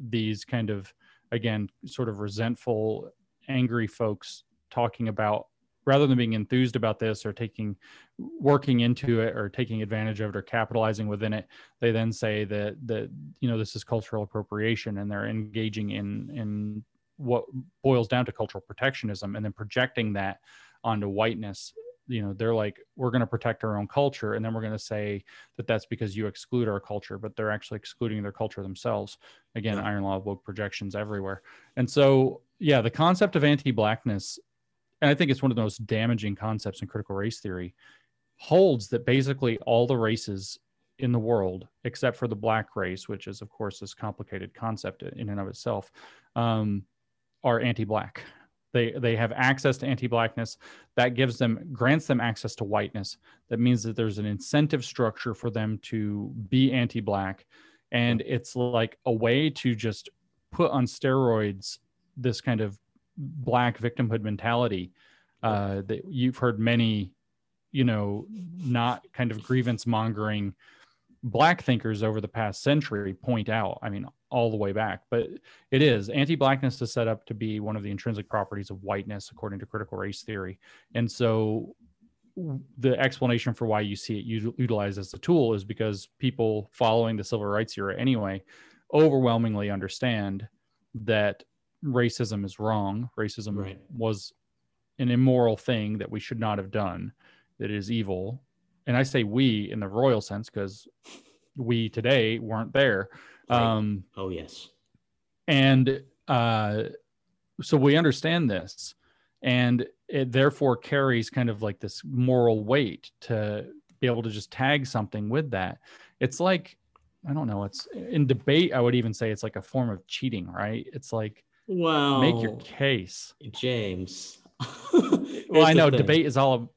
[SPEAKER 2] these kind of again sort of resentful angry folks talking about rather than being enthused about this or taking working into it or taking advantage of it or capitalizing within it they then say that that you know this is cultural appropriation and they're engaging in in what boils down to cultural protectionism and then projecting that onto whiteness you know they're like we're going to protect our own culture and then we're going to say that that's because you exclude our culture but they're actually excluding their culture themselves. Again
[SPEAKER 1] Yeah.
[SPEAKER 2] iron law of woke projections everywhere. And so yeah the concept of anti-blackness and i think it's one of the most damaging concepts in critical race theory holds that basically all the races in the world except for the black race which is of course this complicated concept in and of itself um, are anti-black They they have access to anti-blackness. That gives them grants them access to whiteness. That means that there's an incentive structure for them to be anti-black, and it's like a way to just put on steroids this kind of black victimhood mentality uh, that you've heard many, you know, not kind of grievance mongering black thinkers over the past century point out. I mean, all the way back, but it is anti-blackness is set up to be one of the intrinsic properties of whiteness, according to critical race theory. And so, the explanation for why you see it utilized as a tool is because people following the civil rights era anyway overwhelmingly understand that racism is wrong. Racism right. was an immoral thing that we should not have done. That is evil. And I say we in the royal sense because we today weren't there. Right. Um,
[SPEAKER 1] oh, yes.
[SPEAKER 2] And uh, so we understand this. And it therefore carries kind of like this moral weight to be able to just tag something with that. It's like, I don't know, it's in debate, I would even say it's like a form of cheating, right? It's like,
[SPEAKER 1] well,
[SPEAKER 2] make your case.
[SPEAKER 1] James.
[SPEAKER 2] well, I know debate is all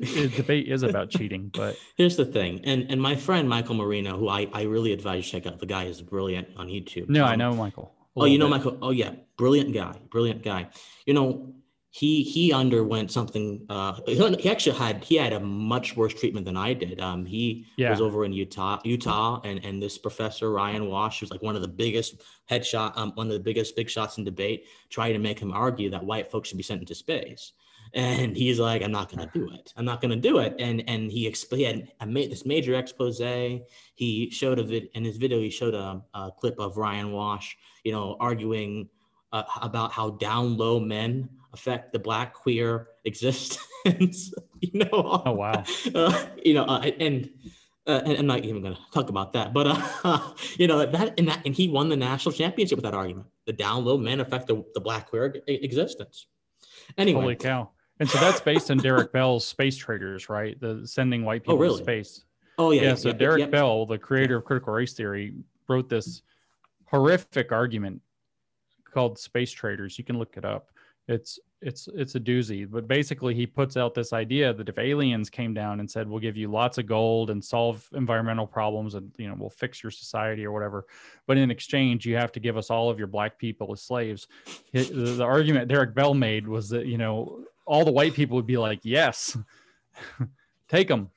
[SPEAKER 2] debate is about cheating, but
[SPEAKER 1] here's the thing. And and my friend Michael Marino, who I, I really advise you check out. The guy is brilliant on YouTube.
[SPEAKER 2] No, um, I know Michael.
[SPEAKER 1] Oh, you know bit. Michael. Oh yeah, brilliant guy, brilliant guy. You know, he he underwent something. Uh, he actually had he had a much worse treatment than I did. Um, he yeah. was over in Utah, Utah, and and this professor Ryan Wash, who's like one of the biggest headshot, um, one of the biggest big shots in debate, trying to make him argue that white folks should be sent into space. And he's like, I'm not gonna do it. I'm not gonna do it. And and he explained, I made this major expose. He showed a vid in his video. He showed a, a clip of Ryan Wash, you know, arguing uh, about how down low men affect the black queer existence. you know.
[SPEAKER 2] Oh wow.
[SPEAKER 1] Uh, you know, uh, and, uh, and I'm not even going to talk about that, but uh, you know that and that and he won the national championship with that argument. The down low men affect the, the black queer existence. Anyway.
[SPEAKER 2] Holy cow. And so that's based on Derrick Bell's Space Traders, right? The sending white oh, people oh, really? to space.
[SPEAKER 1] Oh yeah.
[SPEAKER 2] Yeah. So yep, Derrick yep. Bell, the creator of critical race theory, wrote this horrific argument called Space Traders. You can look it up it's it's it's a doozy but basically he puts out this idea that if aliens came down and said we'll give you lots of gold and solve environmental problems and you know we'll fix your society or whatever but in exchange you have to give us all of your black people as slaves the, the argument derrick bell made was that you know all the white people would be like yes take them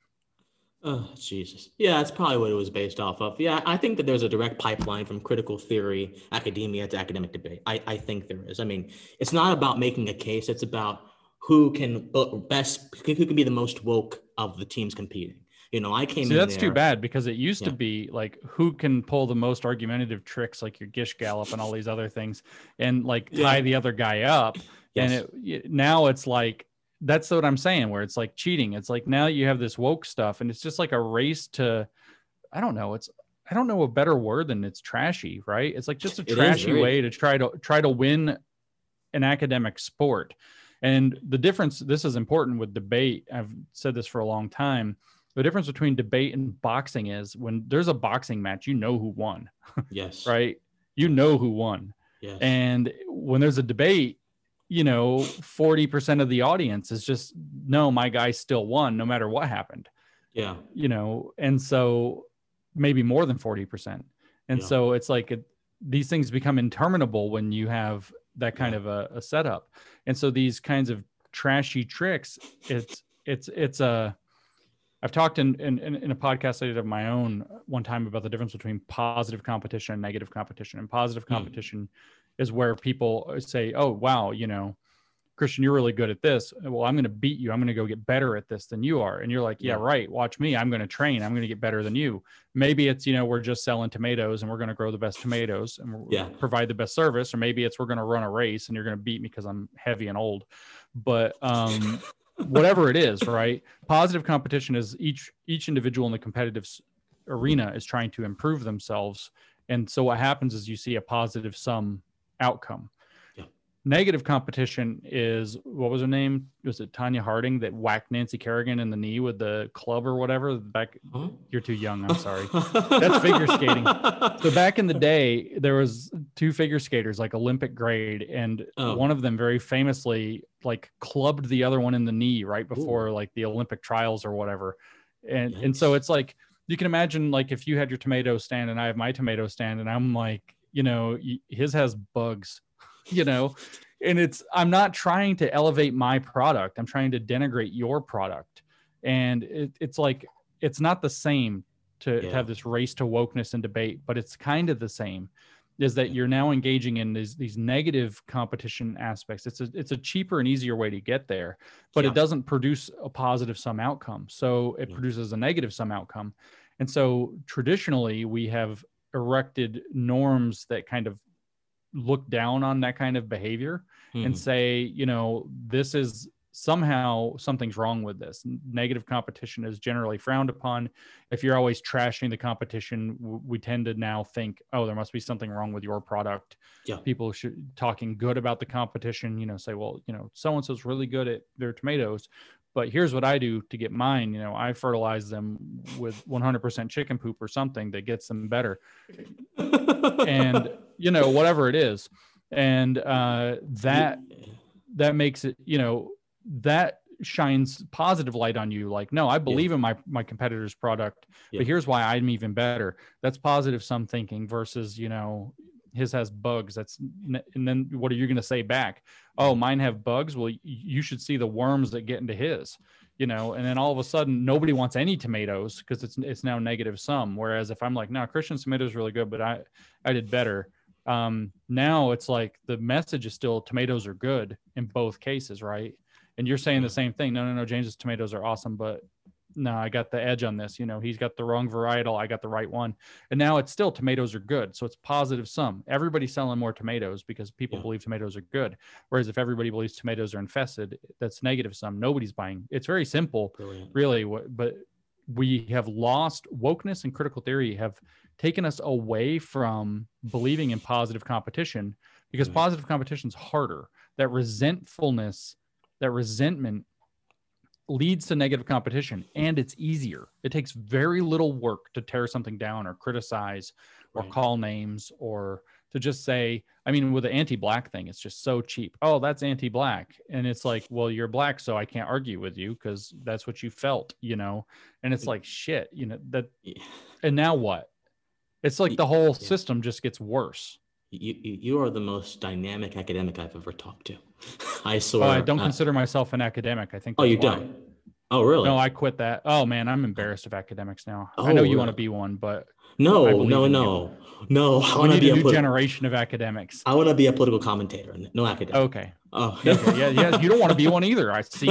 [SPEAKER 1] Oh, Jesus. Yeah, that's probably what it was based off of. Yeah, I think that there's a direct pipeline from critical theory, academia to academic debate. I, I think there is. I mean, it's not about making a case, it's about who can best, who can be the most woke of the teams competing. You know, I came
[SPEAKER 2] See, that's there, too bad because it used yeah. to be like who can pull the most argumentative tricks, like your Gish Gallop and all these other things, and like tie yeah. the other guy up. Yes. And it, now it's like that's what I'm saying, where it's like cheating. It's like now you have this woke stuff, and it's just like a race to, I don't know. It's I don't know a better word than it's trashy, right? It's like just a trashy way to try to try to win an academic sport. And the difference, this is important with debate. I've said this for a long time. The difference between debate and boxing is when there's a boxing match, you know who won.
[SPEAKER 1] Yes.
[SPEAKER 2] right? You know who won.
[SPEAKER 1] Yes.
[SPEAKER 2] And when there's a debate, you know 40% of the audience is just no my guy still won no matter what happened
[SPEAKER 1] yeah
[SPEAKER 2] you know and so maybe more than 40% and yeah. so it's like it, these things become interminable when you have that kind yeah. of a, a, setup and so these kinds of trashy tricks it's it's it's a I've talked in, in, in a podcast I did of my own one time about the difference between positive competition and negative competition. And positive hmm. competition mm is where people say, "Oh, wow, you know, Christian, you're really good at this. Well, I'm going to beat you. I'm going to go get better at this than you are." And you're like, "Yeah, right. Watch me. I'm going to train. I'm going to get better than you." Maybe it's you know we're just selling tomatoes and we're going to grow the best tomatoes and
[SPEAKER 1] yeah.
[SPEAKER 2] provide the best service, or maybe it's we're going to run a race and you're going to beat me because I'm heavy and old. But um, whatever it is, right? Positive competition is each each individual in the competitive arena is trying to improve themselves and so what happens is you see a positive sum outcome.
[SPEAKER 1] Yeah.
[SPEAKER 2] negative competition is what was her name? Was it Tonya Harding that whacked Nancy Kerrigan in the knee with the club or whatever? Back, huh? you're too young. I'm sorry. That's figure skating. So back in the day, there was two figure skaters, like Olympic grade, and oh. one of them very famously like clubbed the other one in the knee right before Ooh. like the Olympic trials or whatever. And and so it's like you can imagine like if you had your tomato stand and I have my tomato stand and I'm like, you know, his has bugs you know and it's i'm not trying to elevate my product i'm trying to denigrate your product and it, it's like it's not the same to, yeah. to, have this race to wokeness and debate but it's kind of the same is that you're now engaging in these these negative competition aspects it's a it's a cheaper and easier way to get there but yeah. it doesn't produce a positive sum outcome so it yeah. produces a negative sum outcome and so traditionally we have erected norms that kind of look down on that kind of behavior hmm. and say, you know, this is somehow something's wrong with this. Negative competition is generally frowned upon. If you're always trashing the competition, we tend to now think, oh, there must be something wrong with your product. Yeah. People should talking good about the competition, you know, say, well, you know, so and so's really good at their tomatoes, but here's what I do to get mine. You know, I fertilize them with 100% chicken poop or something that gets them better. and you know whatever it is and uh, that that makes it you know that shines positive light on you like no i believe yeah. in my my competitor's product yeah. but here's why i'm even better that's positive sum thinking versus you know his has bugs that's and then what are you going to say back oh mine have bugs well you should see the worms that get into his you know and then all of a sudden nobody wants any tomatoes because it's it's now negative sum whereas if i'm like no christian tomatoes are really good but i i did better um, now it's like the message is still tomatoes are good in both cases, right? And you're saying the same thing. No, no, no. James's tomatoes are awesome, but no, I got the edge on this. You know, he's got the wrong varietal. I got the right one. And now it's still tomatoes are good. So it's positive sum. Everybody's selling more tomatoes because people yeah. believe tomatoes are good. Whereas if everybody believes tomatoes are infested, that's negative sum. Nobody's buying. It's very simple, Brilliant. really. But we have lost wokeness and critical theory have taken us away from believing in positive competition because positive competition is harder. That resentfulness, that resentment leads to negative competition and it's easier. It takes very little work to tear something down or criticize or right. call names or to just say, I mean, with the anti-black thing, it's just so cheap. Oh, that's anti-black. And it's like, well, you're black, so I can't argue with you because that's what you felt, you know? And it's like shit, you know, that and now what? It's like the whole yeah. system just gets worse.
[SPEAKER 1] You, you are the most dynamic academic I've ever talked to. I
[SPEAKER 2] swear. Oh, I don't uh, consider myself an academic. I think.
[SPEAKER 1] Oh, you why. don't. Oh, really?
[SPEAKER 2] No, I quit that. Oh man, I'm embarrassed of academics now. Oh, I know you really? want to be one, but
[SPEAKER 1] no, no, no, no.
[SPEAKER 2] I want to be a, new generation of academics.
[SPEAKER 1] I want to be a political commentator, no academic.
[SPEAKER 2] Okay. Oh, okay. yeah, yeah. You don't want to be one either. I see.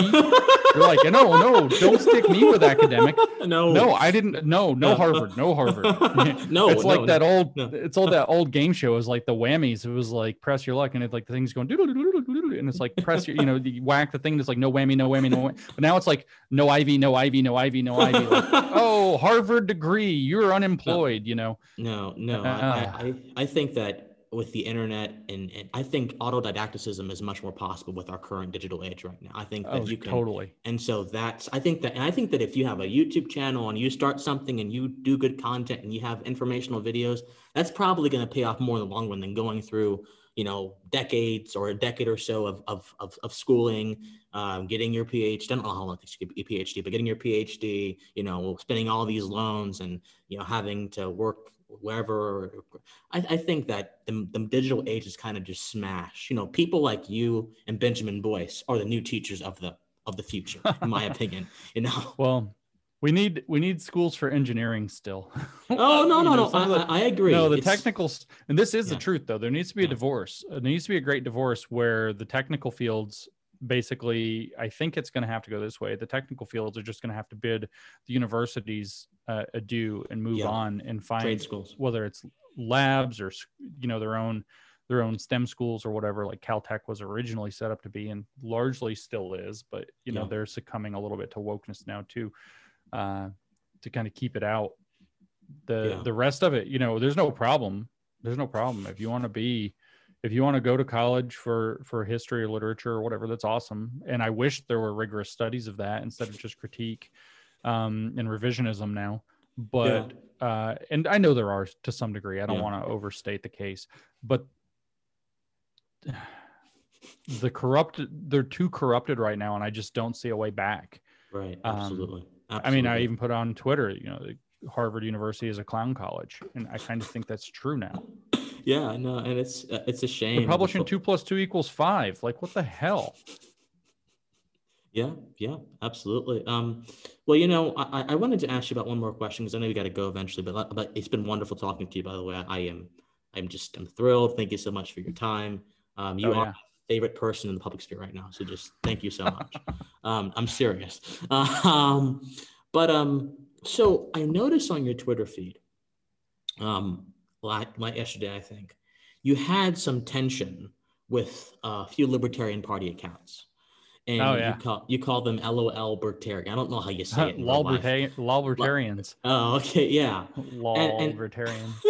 [SPEAKER 2] You're like, no, no, don't stick me with academic. No, no, I didn't. No, no, Harvard, no Harvard. no, it's like no, that no, old. No. It's all that old game show. Is like the whammies. It was like press your luck, and it's like the thing's going doodle doodle doodle, and it's like press your, you know, you whack the thing. It's like no whammy, no whammy, no. Whammy. But now it's like no Ivy, no Ivy, no Ivy, no Ivy. Like, oh, Harvard degree, you're unemployed. You know.
[SPEAKER 1] No, no, uh, I, I, I think that with the internet and, and, I think autodidacticism is much more possible with our current digital age right now. I think that oh, you can
[SPEAKER 2] totally.
[SPEAKER 1] And so that's I think that and I think that if you have a YouTube channel and you start something and you do good content and you have informational videos, that's probably going to pay off more in the long run than going through you know decades or a decade or so of of of, of schooling, um, getting your PhD. I don't know how long it takes to get a PhD, but getting your PhD, you know, spending all these loans and you know having to work wherever. I, I think that the, the digital age is kind of just smashed. You know, people like you and Benjamin Boyce are the new teachers of the of the future, in my opinion. You know.
[SPEAKER 2] Well, we need we need schools for engineering still.
[SPEAKER 1] Oh no no no! I, the, I, agree.
[SPEAKER 2] No, the technical and this is yeah. the truth though. There needs to be a divorce. There needs to be a great divorce where the technical fields basically i think it's going to have to go this way the technical fields are just going to have to bid the universities uh, adieu and move yeah. on and find
[SPEAKER 1] Trade schools
[SPEAKER 2] whether it's labs or you know their own their own STEM schools or whatever, like Caltech was originally set up to be, and largely still is. But you know, yeah. they're succumbing a little bit to wokeness now too, uh, to kind of keep it out. The yeah. the rest of it, you know, there's no problem. There's no problem if you want to be if you want to go to college for for history or literature or whatever, that's awesome. And I wish there were rigorous studies of that instead of just critique um, and revisionism now. But yeah. uh, and I know there are to some degree. I don't yeah. want to overstate the case, but the corrupted they're too corrupted right now, and I just don't see a way back.
[SPEAKER 1] Right. Absolutely. Um,
[SPEAKER 2] Absolutely. I mean, I even put on Twitter, you know, Harvard University is a clown college, and I kind of think that's true now.
[SPEAKER 1] Yeah, no, and it's uh, it's a shame.
[SPEAKER 2] They're publishing two plus two equals five. Like, what the hell?
[SPEAKER 1] Yeah, yeah, absolutely. Um, well, you know, I, I wanted to ask you about one more question because I know you got to go eventually, but but it's been wonderful talking to you. By the way, I, I am I'm just I'm thrilled. Thank you so much for your time. Um, you oh, are yeah. my favorite person in the public sphere right now, so just thank you so much. um, I'm serious. Um, but um, so I noticed on your Twitter feed, um, yesterday, I think, you had some tension with a few Libertarian Party accounts. And oh, yeah. you call you call them LOL Libertarian. I don't know how you say it.
[SPEAKER 2] Libertarians.
[SPEAKER 1] Oh, okay, yeah.
[SPEAKER 2] Libertarian.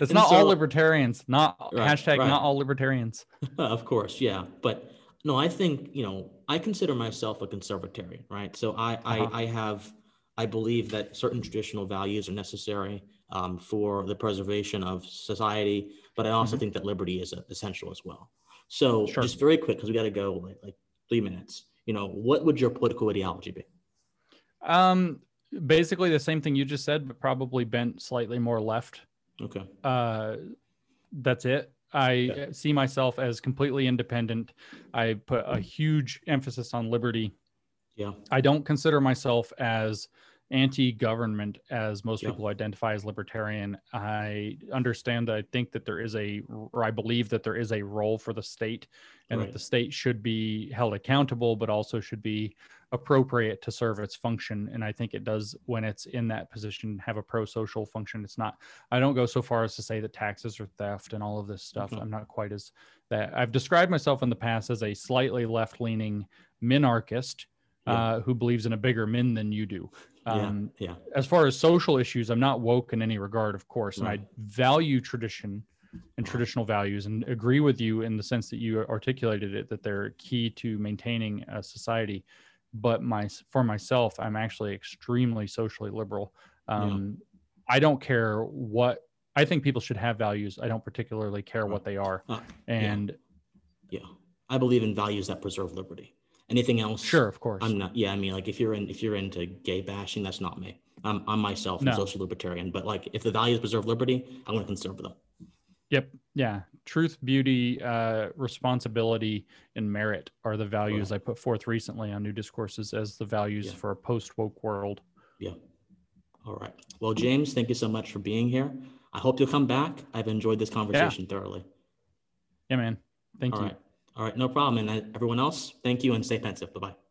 [SPEAKER 2] it's not so, all libertarians. Not right, hashtag right. not all libertarians.
[SPEAKER 1] of course, yeah. But no, I think you know I consider myself a conservatarian, right? So I uh-huh. I, I have I believe that certain traditional values are necessary um, for the preservation of society, but I also mm-hmm. think that liberty is essential as well. So, sure. just very quick, because we got to go like, like three minutes. You know, what would your political ideology be?
[SPEAKER 2] Um, basically the same thing you just said, but probably bent slightly more left.
[SPEAKER 1] Okay.
[SPEAKER 2] Uh, that's it. I yeah. see myself as completely independent. I put a huge emphasis on liberty.
[SPEAKER 1] Yeah.
[SPEAKER 2] I don't consider myself as anti-government as most yeah. people identify as libertarian i understand that i think that there is a or i believe that there is a role for the state and right. that the state should be held accountable but also should be appropriate to serve its function and i think it does when it's in that position have a pro-social function it's not i don't go so far as to say that taxes are theft and all of this stuff mm-hmm. i'm not quite as that i've described myself in the past as a slightly left-leaning minarchist yeah. uh, who believes in a bigger min than you do
[SPEAKER 1] um, yeah, yeah.
[SPEAKER 2] As far as social issues, I'm not woke in any regard, of course, and I value tradition and traditional values and agree with you in the sense that you articulated it that they're key to maintaining a society. But my for myself, I'm actually extremely socially liberal. Um, yeah. I don't care what I think people should have values. I don't particularly care what they are. Uh, and
[SPEAKER 1] yeah. yeah, I believe in values that preserve liberty. Anything else?
[SPEAKER 2] Sure, of course.
[SPEAKER 1] I'm not. Yeah, I mean, like if you're in if you're into gay bashing, that's not me. I'm I'm myself no. a social libertarian. But like if the values preserve liberty, I'm going to conserve them.
[SPEAKER 2] Yep. Yeah. Truth, beauty, uh, responsibility, and merit are the values right. I put forth recently on New Discourses as the values yeah. for a post woke world.
[SPEAKER 1] Yeah. All right. Well, James, thank you so much for being here. I hope you'll come back. I've enjoyed this conversation yeah. thoroughly.
[SPEAKER 2] Yeah, man. Thank
[SPEAKER 1] All
[SPEAKER 2] you.
[SPEAKER 1] Right. All right, no problem. And uh, everyone else, thank you and stay pensive. Bye bye.